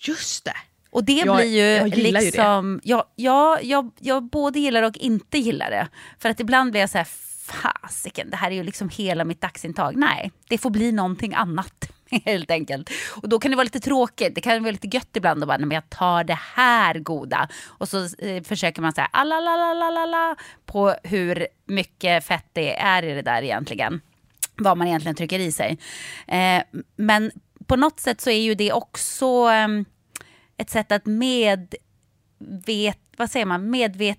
Just det. Och det jag, blir ju jag liksom, ju ja, ja, jag, jag både gillar och inte gillar det. För att ibland blir jag så här, fasiken, det här är ju liksom hela mitt dagsintag. Nej, det får bli någonting annat helt enkelt. Och då kan det vara lite tråkigt, det kan vara lite gött ibland att bara, men jag tar det här goda. Och så eh, försöker man säga ah, la på hur mycket fett det är i det där egentligen. Vad man egentligen trycker i sig. Eh, men på något sätt så är ju det också eh, ett sätt att medvet, vad säger man, medvet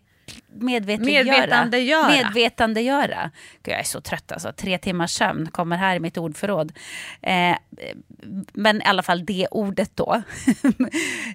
medvetandegöra. medvetandegöra. Gud, jag är så trött alltså. Tre timmars sömn kommer här i mitt ordförråd. Eh, men i alla fall det ordet då.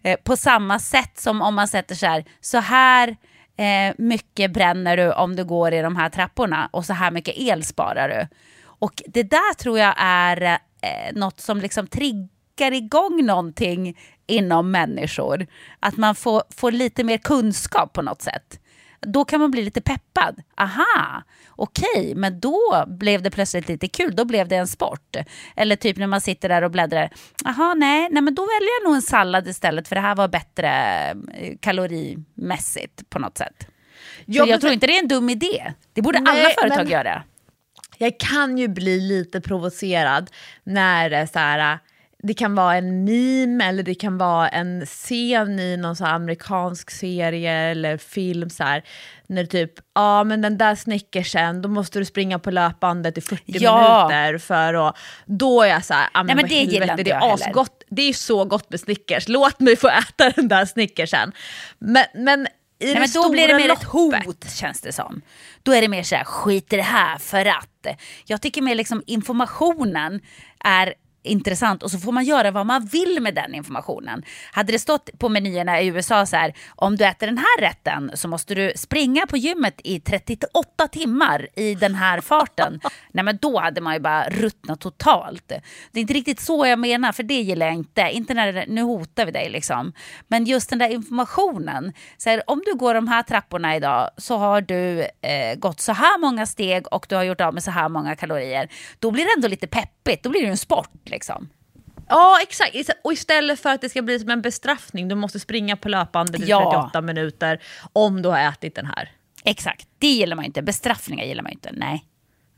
eh, på samma sätt som om man sätter så här, så här eh, mycket bränner du om du går i de här trapporna och så här mycket el sparar du. Och det där tror jag är eh, något som liksom triggar igång någonting inom människor. Att man får, får lite mer kunskap på något sätt. Då kan man bli lite peppad. Aha, okej, okay, men då blev det plötsligt lite kul. Då blev det en sport. Eller typ när man sitter där och bläddrar. Aha, nej, nej men då väljer jag nog en sallad istället för det här var bättre eh, kalorimässigt på något sätt. Jag, jag tror inte det är en dum idé. Det borde nej, alla företag men... göra. Jag kan ju bli lite provocerad när det så här det kan vara en meme eller det kan vara en scen i någon så amerikansk serie eller film så här, när typ, ja men den där snickersen, då måste du springa på löpbandet i 40 Ja. minuter för att, då är jag så här, men, Nej, men det gillar helvete, inte det är asgott, det är så gott med Snickers, låt mig få äta den där Snickersen. Men, men i Nej, men då blir det mer ett loppet- hot känns det som. Då är det mer så här, skit i det här för att. Jag tycker mer liksom informationen är intressant och så får man göra vad man vill med den informationen. Hade det stått på menyerna i USA så här, om du äter den här rätten så måste du springa på gymmet i 38 timmar i den här farten. Nej men då hade man ju bara ruttnat totalt. Det är inte riktigt så jag menar, för det gillar jag inte. Inte när det, nu hotar vi dig liksom. Men just den där informationen. Så här, om du går de här trapporna idag så har du eh, gått så här många steg och du har gjort av med så här många kalorier. Då blir det ändå lite peppigt, då blir det ju en sport liksom. Ja exakt, och istället för att det ska bli som en bestraffning, du måste springa på löpbandet i Ja. 38 minuter om du har ätit den här. Exakt, det gillar man inte. Bestraffningar gillar man inte. Nej.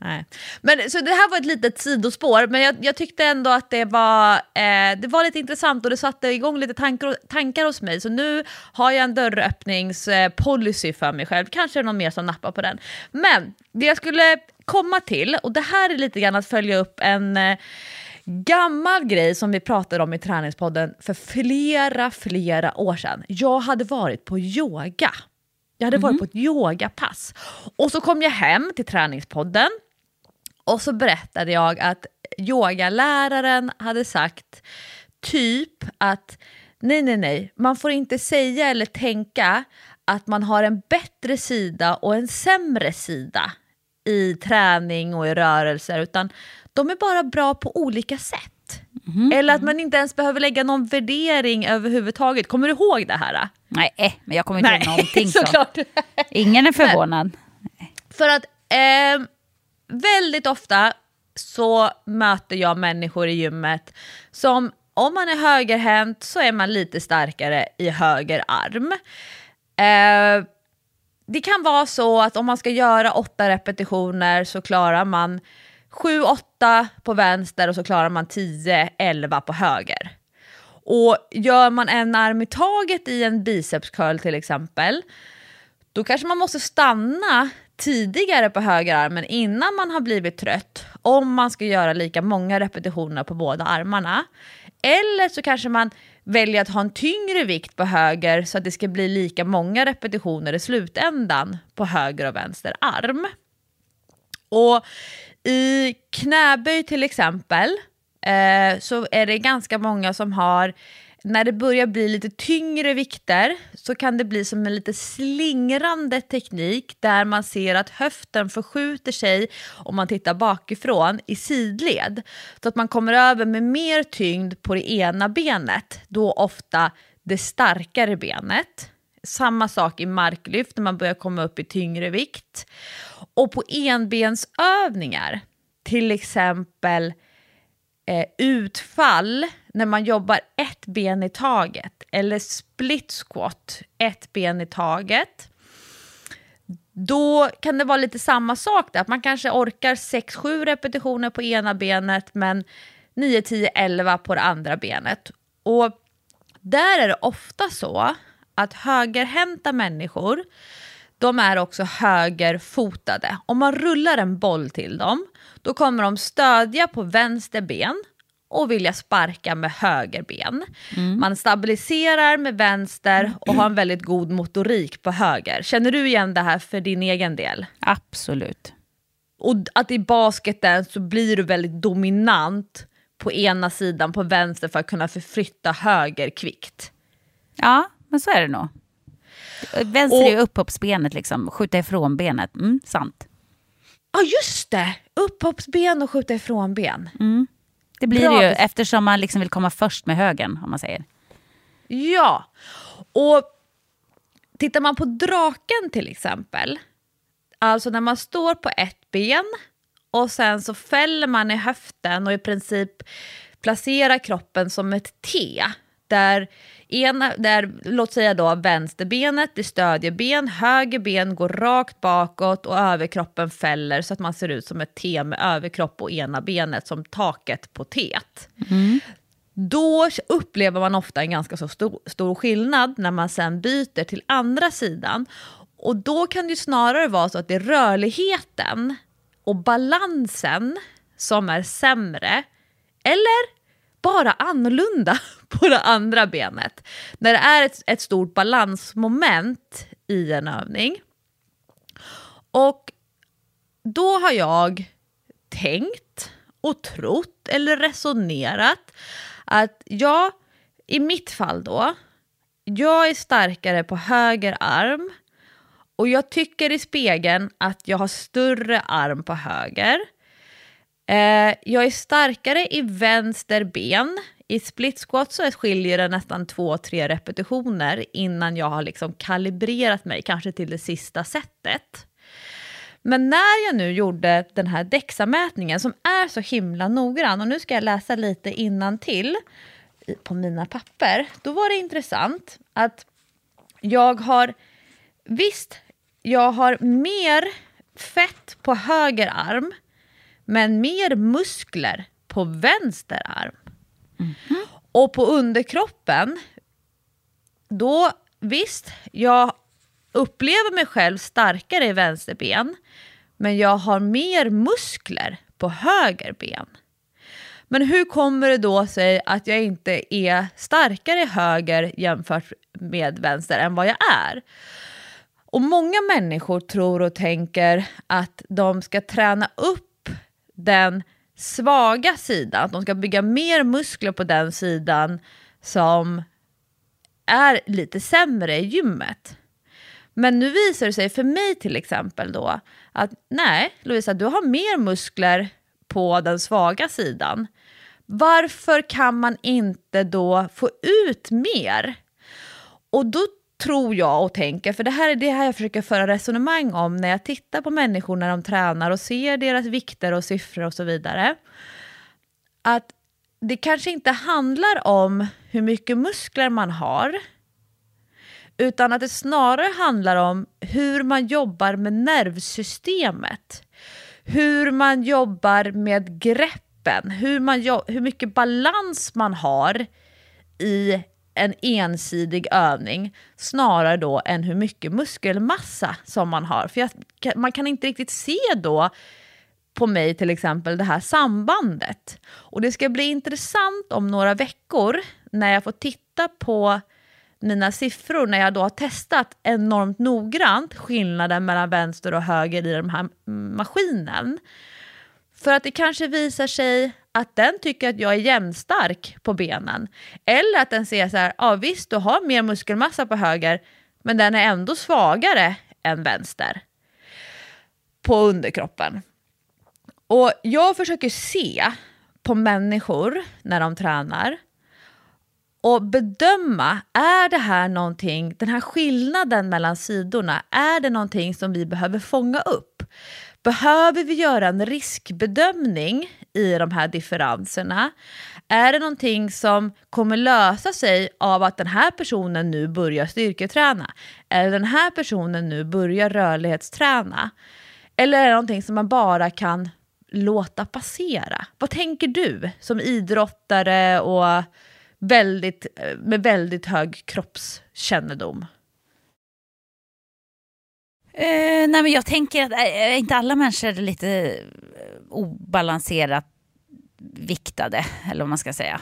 Nej. Men, så det här var ett litet sidospår, men jag, jag tyckte ändå att det var, eh, det var lite intressant och det satte igång lite tankar, tankar hos mig. Så nu har jag en dörröppningspolicy för mig själv. Kanske är det någon mer som nappar på den. Men det jag skulle komma till, och det här är lite grann att följa upp en eh, gammal grej som vi pratade om i träningspodden för flera, flera år sedan. Jag hade varit på yoga. Jag hade varit på ett yogapass. Och så kom jag hem till träningspodden och så berättade jag att yogaläraren hade sagt typ att nej, nej, nej, man får inte säga eller tänka att man har en bättre sida och en sämre sida i träning och i rörelser, utan de är bara bra på olika sätt. Eller att man inte ens behöver lägga någon värdering överhuvudtaget. Kommer du ihåg det här? Nej, eh, men jag kommer inte ihåg någonting så. såklart. Ingen är förvånad. För att eh, väldigt ofta så möter jag människor i gymmet som om man är högerhänt så är man lite starkare i höger arm. Eh, det kan vara så att om man ska göra åtta repetitioner så klarar man 7-8 på vänster och så klarar man 10-11 på höger. Och gör man en arm i taget i en bicepscurl till exempel, då kanske man måste stanna tidigare på högerarmen innan man har blivit trött om man ska göra lika många repetitioner på båda armarna. Eller så kanske man väljer att ha en tyngre vikt på höger så att det ska bli lika många repetitioner i slutändan på höger och vänster arm. Och i knäböj till exempel eh, så är det ganska många som har, när det börjar bli lite tyngre vikter så kan det bli som en lite slingrande teknik där man ser att höften förskjuter sig om man tittar bakifrån i sidled. Så att man kommer över med mer tyngd på det ena benet, då ofta det starkare benet. Samma sak i marklyft när man börjar komma upp i tyngre vikt. Och på enbensövningar, till exempel eh, utfall när man jobbar ett ben i taget eller split squat, ett ben i taget. Då kan det vara lite samma sak där, att man kanske orkar 6-7 repetitioner på ena benet men 9, 10, 11 på det andra benet. Och där är det ofta så att högerhänta människor, de är också högerfotade. Om man rullar en boll till dem, då kommer de stödja på vänster ben och vilja sparka med höger ben. Man stabiliserar med vänster och har en väldigt god motorik på höger. Känner du igen det här för din egen del? Absolut. Och att i basketen så blir du väldigt dominant på ena sidan, på vänster, för att kunna förflytta höger kvickt. Ja, men så är det nog. Vänster Och- är ju upphoppsbenet, liksom. skjuta ifrån benet. Mm, sant. Ja, just det! Upphoppsben och skjuta ifrån ben. Det blir Bra. det ju eftersom man liksom vill komma först med högen, om man säger. Ja, och tittar man på draken till exempel, alltså när man står på ett ben och sen så fäller man i höften och i princip placerar kroppen som ett T. Där, ena, där låt säga då vänsterbenet blir stödjeben, höger ben går rakt bakåt och överkroppen fäller så att man ser ut som ett T med överkropp och ena benet som taket på T. då upplever man ofta en ganska så stor, stor skillnad när man sen byter till andra sidan. Och då kan det snarare vara så att det är rörligheten och balansen som är sämre. Eller bara annorlunda på det andra benet. När det är ett, ett stort balansmoment i en övning. Och då har jag tänkt och trott eller resonerat att jag, i mitt fall då, jag är starkare på höger arm och jag tycker i spegeln att jag har större arm på höger. Eh, jag är starkare i vänster ben. I split squat så skiljer det nästan två, tre repetitioner innan jag har liksom kalibrerat mig, kanske till det sista sättet. Men när jag nu gjorde den här DEXA-mätningen som är så himla noggrann och nu ska jag läsa lite innan till på mina papper. Då var det intressant att jag har, visst, jag har mer fett på höger arm men mer muskler på vänster arm. Mm. Och på underkroppen, då visst, jag upplever mig själv starkare i vänster ben men jag har mer muskler på höger ben. Men hur kommer det då sig att jag inte är starkare i höger jämfört med vänster än vad jag är? Och många människor tror och tänker att de ska träna upp den svaga sida, att de ska bygga mer muskler på den sidan som är lite sämre i gymmet. Men nu visar det sig för mig till exempel då att nej, Lovisa, du har mer muskler på den svaga sidan. Varför kan man inte då få ut mer? Och då tror jag och tänker, för det här är det här jag försöker föra resonemang om när jag tittar på människor när de tränar och ser deras vikter och siffror och så vidare. Att det kanske inte handlar om hur mycket muskler man har, utan att det snarare handlar om hur man jobbar med nervsystemet. Hur man jobbar med greppen, hur, man hur mycket balans man har i en ensidig övning snarare då än hur mycket muskelmassa som man har. För jag, man kan inte riktigt se då på mig till exempel det här sambandet. Och det ska bli intressant om några veckor när jag får titta på mina siffror när jag då har testat enormt noggrant skillnaden mellan vänster och höger i den här maskinen. För att det kanske visar sig att den tycker att jag är jämnstark på benen. Eller att den ser så här, ja visst du har mer muskelmassa på höger, men den är ändå svagare än vänster på underkroppen. Och jag försöker se på människor när de tränar och bedöma, är det här någonting, den här skillnaden mellan sidorna, är det någonting som vi behöver fånga upp? Behöver vi göra en riskbedömning i de här differenserna? Är det någonting som kommer lösa sig av att den här personen nu börjar styrketräna? Eller den här personen nu börjar rörlighetsträna? Eller är det någonting som man bara kan låta passera? Vad tänker du som idrottare och väldigt, med väldigt hög kroppskännedom? Eh, nej men jag tänker att är inte alla människor är lite eh, obalanserat viktade, eller vad man ska säga.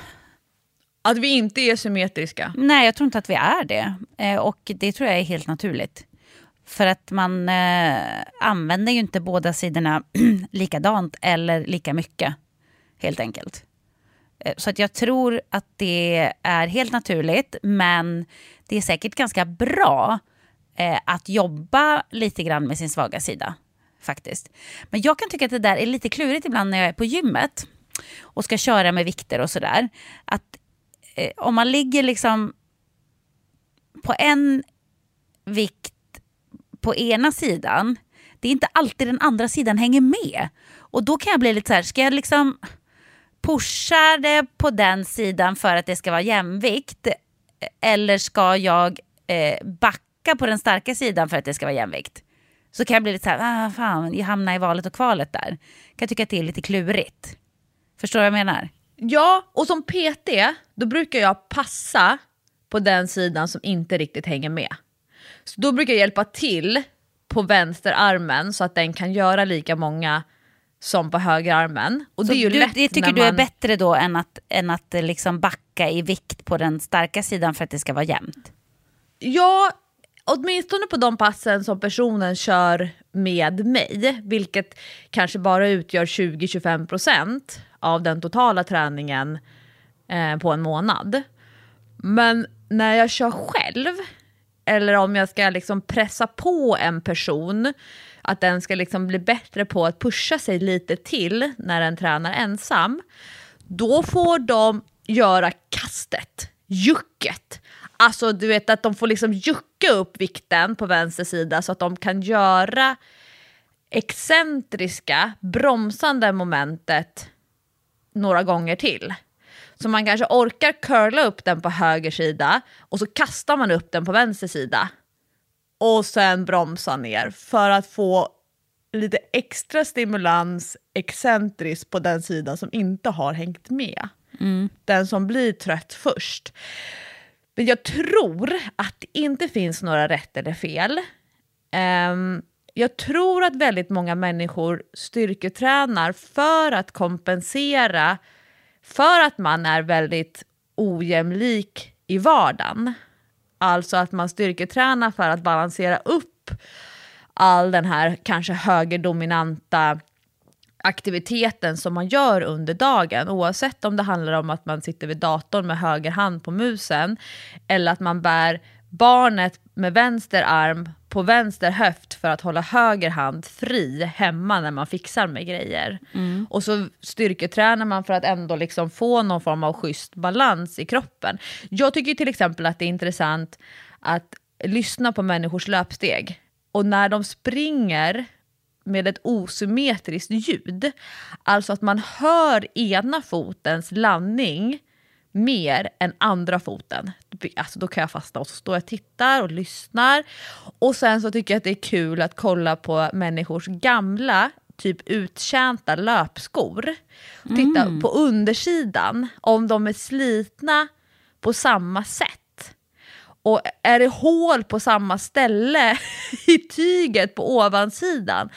Att vi inte är symmetriska? Nej, jag tror inte att vi är det. Eh, och det tror jag är helt naturligt. För att man eh, använder ju inte båda sidorna likadant eller lika mycket, helt enkelt. Eh, så att jag tror att det är helt naturligt, men det är säkert ganska bra eh, att jobba lite grann med sin svaga sida. faktiskt. Men jag kan tycka att det där är lite klurigt ibland när jag är på gymmet och ska köra med vikter och sådär. Att eh, om man ligger liksom på en vikt på ena sidan, det är inte alltid den andra sidan hänger med. Och då kan jag bli lite så här, ska jag liksom pusha det på den sidan för att det ska vara jämvikt? Eh, eller ska jag eh, backa backa på den starka sidan för att det ska vara jämvikt. Så kan jag bli lite så här, ah, fan, jag hamnar i valet och kvalet där. Kan jag tycka att det är lite klurigt. Förstår du vad jag menar? Ja, och som PT då brukar jag passa på den sidan som inte riktigt hänger med. Så då brukar jag hjälpa till på vänsterarmen så att den kan göra lika många som på högerarmen. Och Så det är ju du, lätt det tycker när du är man- bättre då än att, än att eh, liksom backa i vikt på den starka sidan för att det ska vara jämnt? Ja, åtminstone på de passen som personen kör med mig, vilket kanske bara utgör 20-25% av den totala träningen eh, på en månad. Men när jag kör själv, eller om jag ska liksom pressa på en person, att den ska liksom bli bättre på att pusha sig lite till när den tränar ensam, då får de göra kastet, jucket. Alltså du vet att de får liksom jucka upp vikten på vänster sida så att de kan göra excentriska, bromsande momentet några gånger till. Så man kanske orkar curla upp den på höger sida och så kastar man upp den på vänster sida. Och sen bromsa ner för att få lite extra stimulans excentriskt på den sidan som inte har hängt med. Den som blir trött först. Men jag tror att det inte finns några rätt eller fel. Um, jag tror att väldigt många människor styrketränar för att kompensera för att man är väldigt ojämlik i vardagen. Alltså att man styrketränar för att balansera upp all den här kanske högerdominanta aktiviteten som man gör under dagen oavsett om det handlar om att man sitter vid datorn med höger hand på musen eller att man bär barnet med vänster arm på vänster höft för att hålla höger hand fri hemma när man fixar med grejer. Och så styrketränar man för att ändå liksom få någon form av schysst balans i kroppen. Jag tycker till exempel att det är intressant att lyssna på människors löpsteg. Och när de springer med ett osymmetriskt ljud, alltså att man hör ena fotens landning mer än andra foten. Alltså då kan jag fastna och så står jag och tittar och lyssnar. Och sen så tycker jag att det är kul att kolla på människors gamla, typ uttjänta löpskor. Titta på undersidan, om de är slitna på samma sätt. Och är det hål på samma ställe i tyget på ovansidan?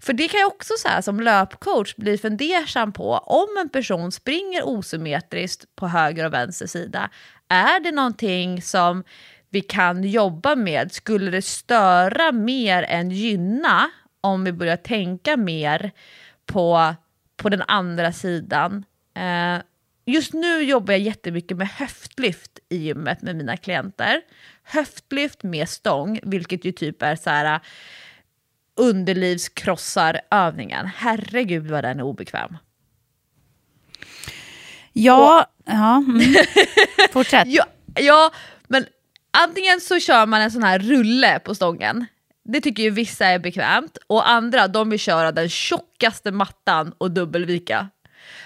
För det kan jag också så här, som löpcoach bli fundersam på. Om en person springer osymmetriskt på höger och vänster sida, är det någonting som vi kan jobba med? Skulle det störa mer än gynna om vi börjar tänka mer på, på den andra sidan? Eh, Just nu jobbar jag jättemycket med höftlyft i gymmet med mina klienter. Höftlyft med stång, vilket ju typ är så här underlivskrossarövningen. Herregud vad den är obekväm. Ja, ja mm. fortsätt. Ja, ja, men antingen så kör man en sån här rulle på stången. Det tycker ju vissa är bekvämt. Och andra de vill köra den tjockaste mattan och dubbelvika.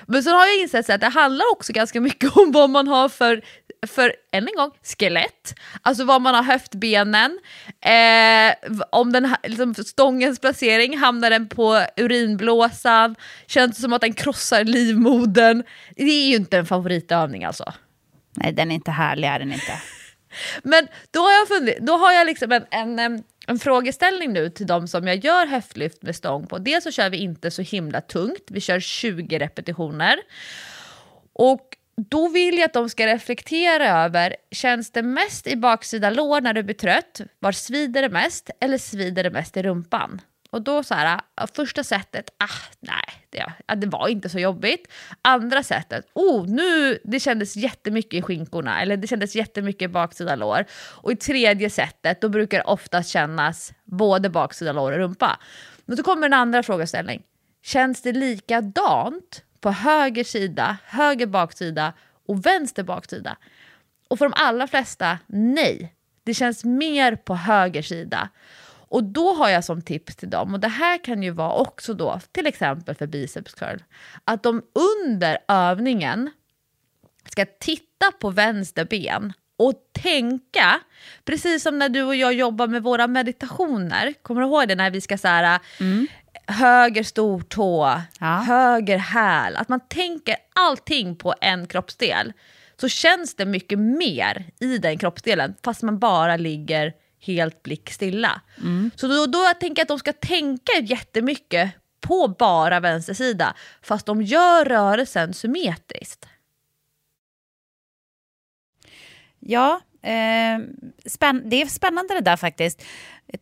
Men sen har jag insett så att det handlar också ganska mycket om vad man har för, för än en gång, skelett. Alltså vad man har höftbenen. Eh, om den, liksom, stångens placering, hamnar den på urinblåsan? Känns det som att den krossar livmodern? Det är ju inte en favoritövning alltså. Nej, den är inte härlig, är den inte. Men då har jag, funnit, då har jag liksom en, en, en frågeställning nu till de som jag gör höftlyft med stång på. Dels så kör vi inte så himla tungt, vi kör 20 repetitioner. Och då vill jag att de ska reflektera över, känns det mest i baksida lår när du blir trött? Var svider det mest? Eller svider det mest i rumpan? Och då så här, första sättet, ah, nej, det, det var inte så jobbigt. Andra sättet, oh, nu, det kändes jättemycket i skinkorna, eller det kändes jättemycket i baksida lår. Och i tredje sättet, då brukar det oftast kännas både baksida lår och rumpa. Men så kommer en andra frågeställning. Känns det likadant på höger sida, höger baksida och vänster baksida? Och för de allra flesta, nej. Det känns mer på höger sida. Och då har jag som tips till dem, och det här kan ju vara också då, till exempel för biceps curl, att de under övningen ska titta på vänster ben och tänka, precis som när du och jag jobbar med våra meditationer, kommer du ihåg det när vi ska så här, höger stortå, Ja. höger häl. Att man tänker allting på en kroppsdel. Så känns det mycket mer i den kroppsdelen fast man bara ligger helt blickstilla. Så då, då tänker jag att de ska tänka jättemycket på bara vänster sida fast de gör rörelsen symmetriskt. Ja, eh, det är spännande det där faktiskt.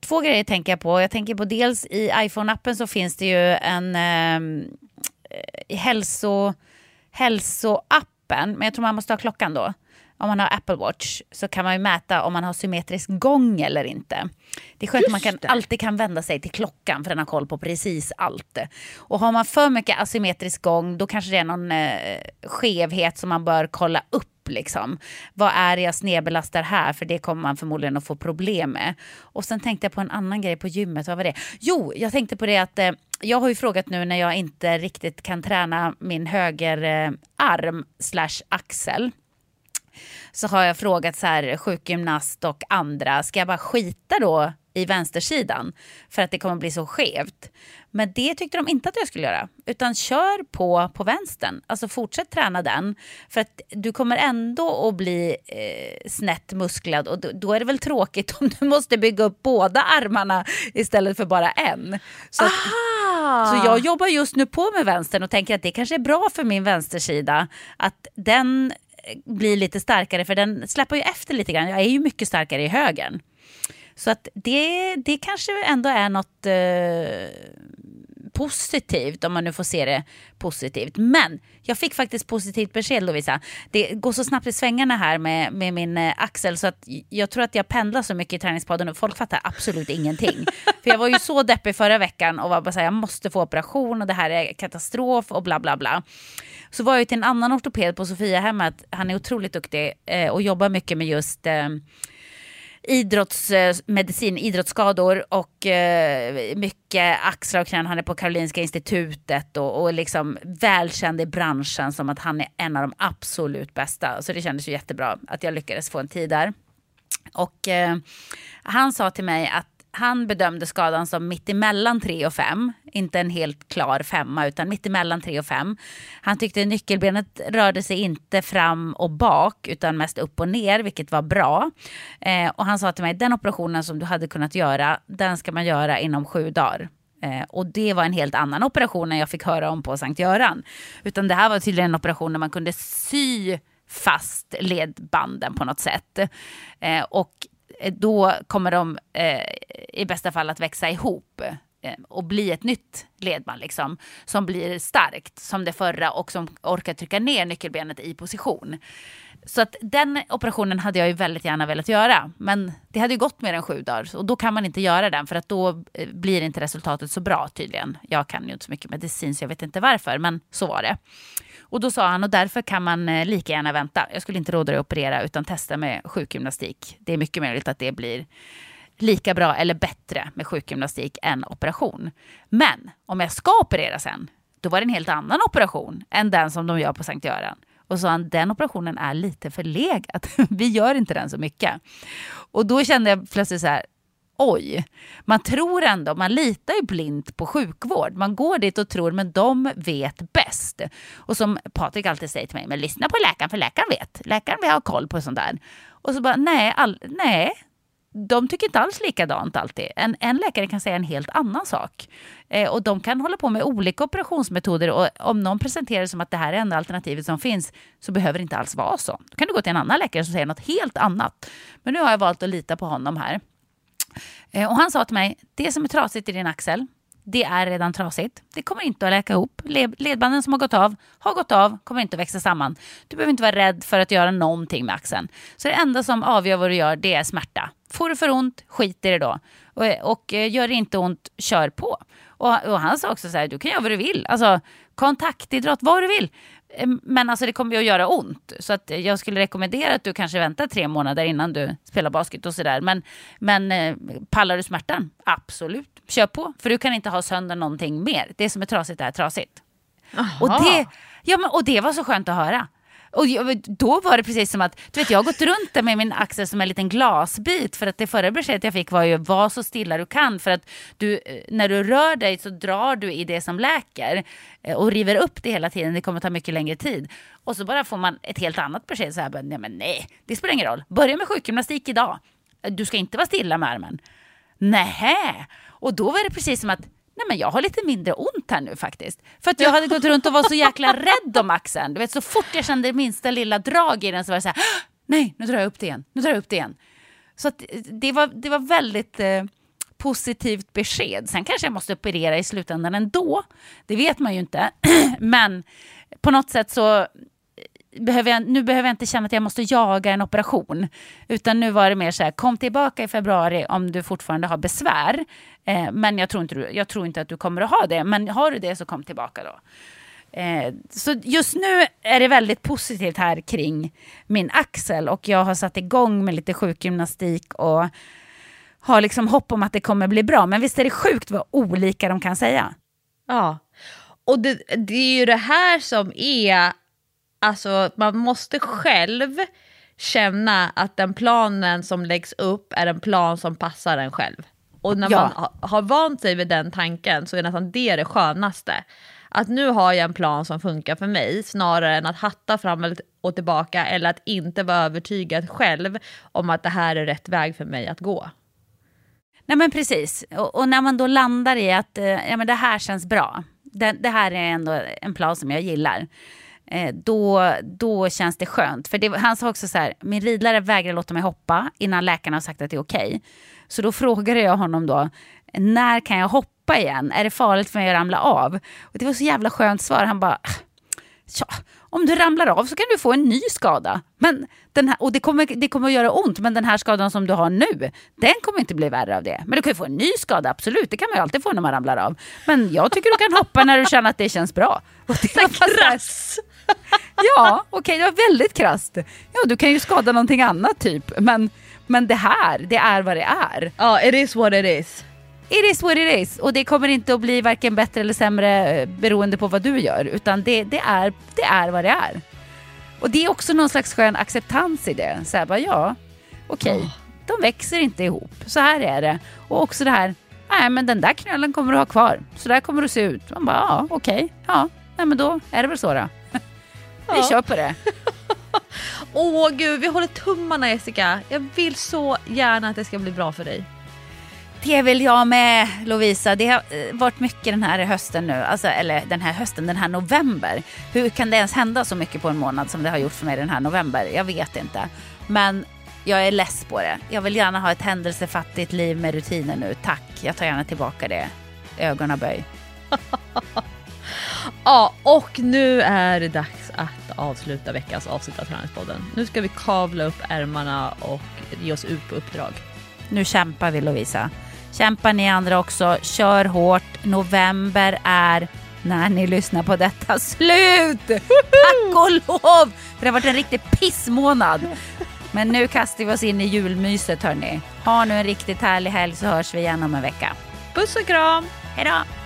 Två grejer tänker jag på. Jag tänker på dels i iPhone-appen så finns det ju en eh, hälso, hälsoappen, men jag tror man måste ha klockan då. Om man har Apple Watch så kan man ju mäta om man har symmetrisk gång eller inte. Det är skönt att man kan, alltid kan vända sig till klockan för den har koll på precis allt. Och har man för mycket asymmetrisk gång då kanske det är någon eh, skevhet som man bör kolla upp. Liksom. Vad är det jag snedbelastar här? För det kommer man förmodligen att få problem med. Och sen tänkte jag på en annan grej på gymmet. Vad var det? Jo, jag tänkte på det att eh, jag har ju frågat nu när jag inte riktigt kan träna min höger eh, arm slash axel så har jag frågat så här, sjukgymnast och andra, ska jag bara skita då i vänstersidan för att det kommer bli så skevt? Men det tyckte de inte att jag skulle göra, utan kör på på vänstern. Alltså fortsätt träna den, för att du kommer ändå att bli eh, snett musklad och då, då är det väl tråkigt om du måste bygga upp båda armarna istället för bara en. Så att, så jag jobbar just nu på med vänstern och tänker att det kanske är bra för min vänstersida att den bli lite starkare för den släpper ju efter lite grann. Jag är ju mycket starkare i högern. Så att det, det kanske ändå är något eh, positivt om man nu får se det positivt. Men jag fick faktiskt positivt besked Lovisa. Det går så snabbt i svängarna här med, med min eh, axel så att jag tror att jag pendlar så mycket i träningspodden och folk fattar absolut ingenting. För jag var ju så deppig förra veckan och var bara så här, jag måste få operation och det här är katastrof och bla bla bla. Så var jag ju till en annan ortoped på Sofiahemmet, han är otroligt duktig eh, och jobbar mycket med just eh, idrottsmedicin, eh, idrottsskador och eh, mycket axlar och knän. Han är på Karolinska institutet och, och liksom välkänd i branschen som att han är en av de absolut bästa. Så det kändes ju jättebra att jag lyckades få en tid där. Och eh, han sa till mig att han bedömde skadan som mittemellan 3 och 5. Inte en helt klar femma utan mittemellan 3 och 5. Han tyckte nyckelbenet rörde sig inte fram och bak utan mest upp och ner vilket var bra. Eh, och han sa till mig den operationen som du hade kunnat göra den ska man göra inom sju dagar. Eh, och det var en helt annan operation än jag fick höra om på Sankt Göran. Utan det här var tydligen en operation där man kunde sy fast ledbanden på något sätt. Eh, och Eh, då kommer de eh, i bästa fall att växa ihop eh, och bli ett nytt ledband liksom, som blir starkt som det förra och som orkar trycka ner nyckelbenet i position. Så att den operationen hade jag ju väldigt gärna velat göra. Men det hade ju gått mer än sju dagar och då kan man inte göra den för att då eh, blir inte resultatet så bra tydligen. Jag kan ju inte så mycket medicin så jag vet inte varför men så var det. Och då sa han och därför kan man eh, lika gärna vänta. Jag skulle inte råda dig att operera utan testa med sjukgymnastik. Det är mycket möjligt att det blir lika bra eller bättre med sjukgymnastik än operation. Men om jag ska operera sen, då var det en helt annan operation än den som de gör på Sankt Göran. Och sa han, den operationen är lite förlegad. Vi gör inte den så mycket. Och då kände jag plötsligt så här, oj, man tror ändå, man litar ju blint på sjukvård. Man går dit och tror, men de vet bäst. Och som Patrik alltid säger till mig, men lyssna på läkaren, för läkaren vet. Läkaren vill ha koll på sånt där. Och så bara, nej, all, nej, de tycker inte alls likadant alltid. En, en läkare kan säga en helt annan sak. Eh, och de kan hålla på med olika operationsmetoder och om någon presenterar det som att det här är enda alternativet som finns så behöver det inte alls vara så. Då kan du gå till en annan läkare som säger något helt annat. Men nu har jag valt att lita på honom här. Eh, och han sa till mig, det som är trasigt i din axel, det är redan trasigt. Det kommer inte att läka ihop. Ledbanden som har gått av, har gått av, kommer inte att växa samman. Du behöver inte vara rädd för att göra någonting med axeln. Så det enda som avgör vad du gör, det är smärta. Får du för ont, skit i det då. Och, och eh, gör det inte ont, kör på. Och, och han sa också så här, du kan göra vad du vill. Alltså kontaktidrott, vad du vill. Eh, Men alltså det kommer ju att göra ont. Så att jag skulle rekommendera att du kanske väntar tre månader innan du spelar basket och sådär. Men, men eh, pallar du smärtan? Absolut. Kör på. För du kan inte ha sönder någonting mer. Det som är trasigt är trasigt. Och det, ja, men, och det var så skönt att höra. Och då var det precis som att, du vet jag har gått runt där med min axel som en liten glasbit för att det förra beskedet jag fick var ju var så stilla du kan för att du, eh, när du rör dig så drar du i det som läker eh, och river upp det hela tiden, det kommer ta mycket längre tid. Och så bara får man ett helt annat besked så här, nej men nej, det spelar ingen roll, börja med sjukgymnastik idag, du ska inte vara stilla med armen. Nähä! Och då var det precis som att nej men jag har lite mindre ont här nu faktiskt. För att jag hade gått runt och var så jäkla rädd om axeln. Du vet, så fort jag kände minsta lilla drag i den så var det så här, nej, nu drar jag upp det igen, nu drar jag upp det igen. Så att det, var, det var väldigt eh, positivt besked. Sen kanske jag måste operera i slutändan ändå. Det vet man ju inte. men på något sätt så behöver jag, nu behöver jag inte känna att jag måste jaga en operation. Utan nu var det mer så här, kom tillbaka i februari om du fortfarande har besvär. Eh, men jag tror, inte du, jag tror inte att du kommer att ha det. Men har du det så kom tillbaka då. Eh, så just nu är det väldigt positivt här kring min axel. Och jag har satt igång med lite sjukgymnastik och har liksom hopp om att det kommer bli bra. Men visst är det sjukt vad olika de kan säga. Ja, och det, det är ju det här som är alltså man måste själv känna att den planen som läggs upp är en plan som passar en själv. Och när ja. man har vant sig vid den tanken så är nästan det det skönaste. Att nu har jag en plan som funkar för mig snarare än att hatta fram och tillbaka eller att inte vara övertygad själv om att det här är rätt väg för mig att gå. Nej men precis, och, och när man då landar i att eh, ja, men det här känns bra, det, det här är ändå en plan som jag gillar då, då känns det skönt. För det, han sa också så här, min ridlärare vägrar låta mig hoppa innan läkarna har sagt att det är okej. Okay. Så då frågade jag honom då, när kan jag hoppa igen? Är det farligt för mig att ramla av? Och det var så jävla skönt svar. Han bara, ja, om du ramlar av så kan du få en ny skada. Men den här, och det kommer, det kommer att göra ont, men den här skadan som du har nu, den kommer inte bli värre av det. Men du kan ju få en ny skada, absolut. Det kan man ju alltid få när man ramlar av. Men jag tycker du kan hoppa när du känner att det känns bra. Och det var krass! Ja, okej, okay, det var väldigt krasst. Ja, du kan ju skada någonting annat typ. Men, men det här, det är vad det är. Ja, it is what it is. It is what it is. Och det kommer inte att bli varken bättre eller sämre eh, beroende på vad du gör. Utan det, det, är, det är vad det är. Och det är också någon slags skön acceptans i det. Så här bara, ja, okej, okay, oh. de växer inte ihop. Så här är det. Och också det här, nej men den där knölen kommer du ha kvar. Så där kommer du se ut. Man bara, ja, okej, okay, ja, nej men då är det väl så då. Vi kör på det. Åh gud, vi håller tummarna Jessica. Jag vill så gärna att det ska bli bra för dig. Det vill jag med Lovisa. Det har eh, varit mycket den här hösten nu, alltså, eller den här hösten, den här november. Hur kan det ens hända så mycket på en månad som det har gjort för mig den här november? Jag vet inte. Men jag är less på det. Jag vill gärna ha ett händelsefattigt liv med rutiner nu. Tack, jag tar gärna tillbaka det. Ögonaböj. ja, och nu är det dags avsluta veckans avsnitt av Träningspodden. Nu ska vi kavla upp ärmarna och ge oss ut på uppdrag. Nu kämpar vi Lovisa. Kämpa ni andra också. Kör hårt. November är när ni lyssnar på detta slut! Tack och lov! Det har varit en riktig pissmånad. Men nu kastar vi oss in i julmyset hörni. Ha nu en riktigt härlig helg så hörs vi igen om en vecka. Puss och kram! Hejdå!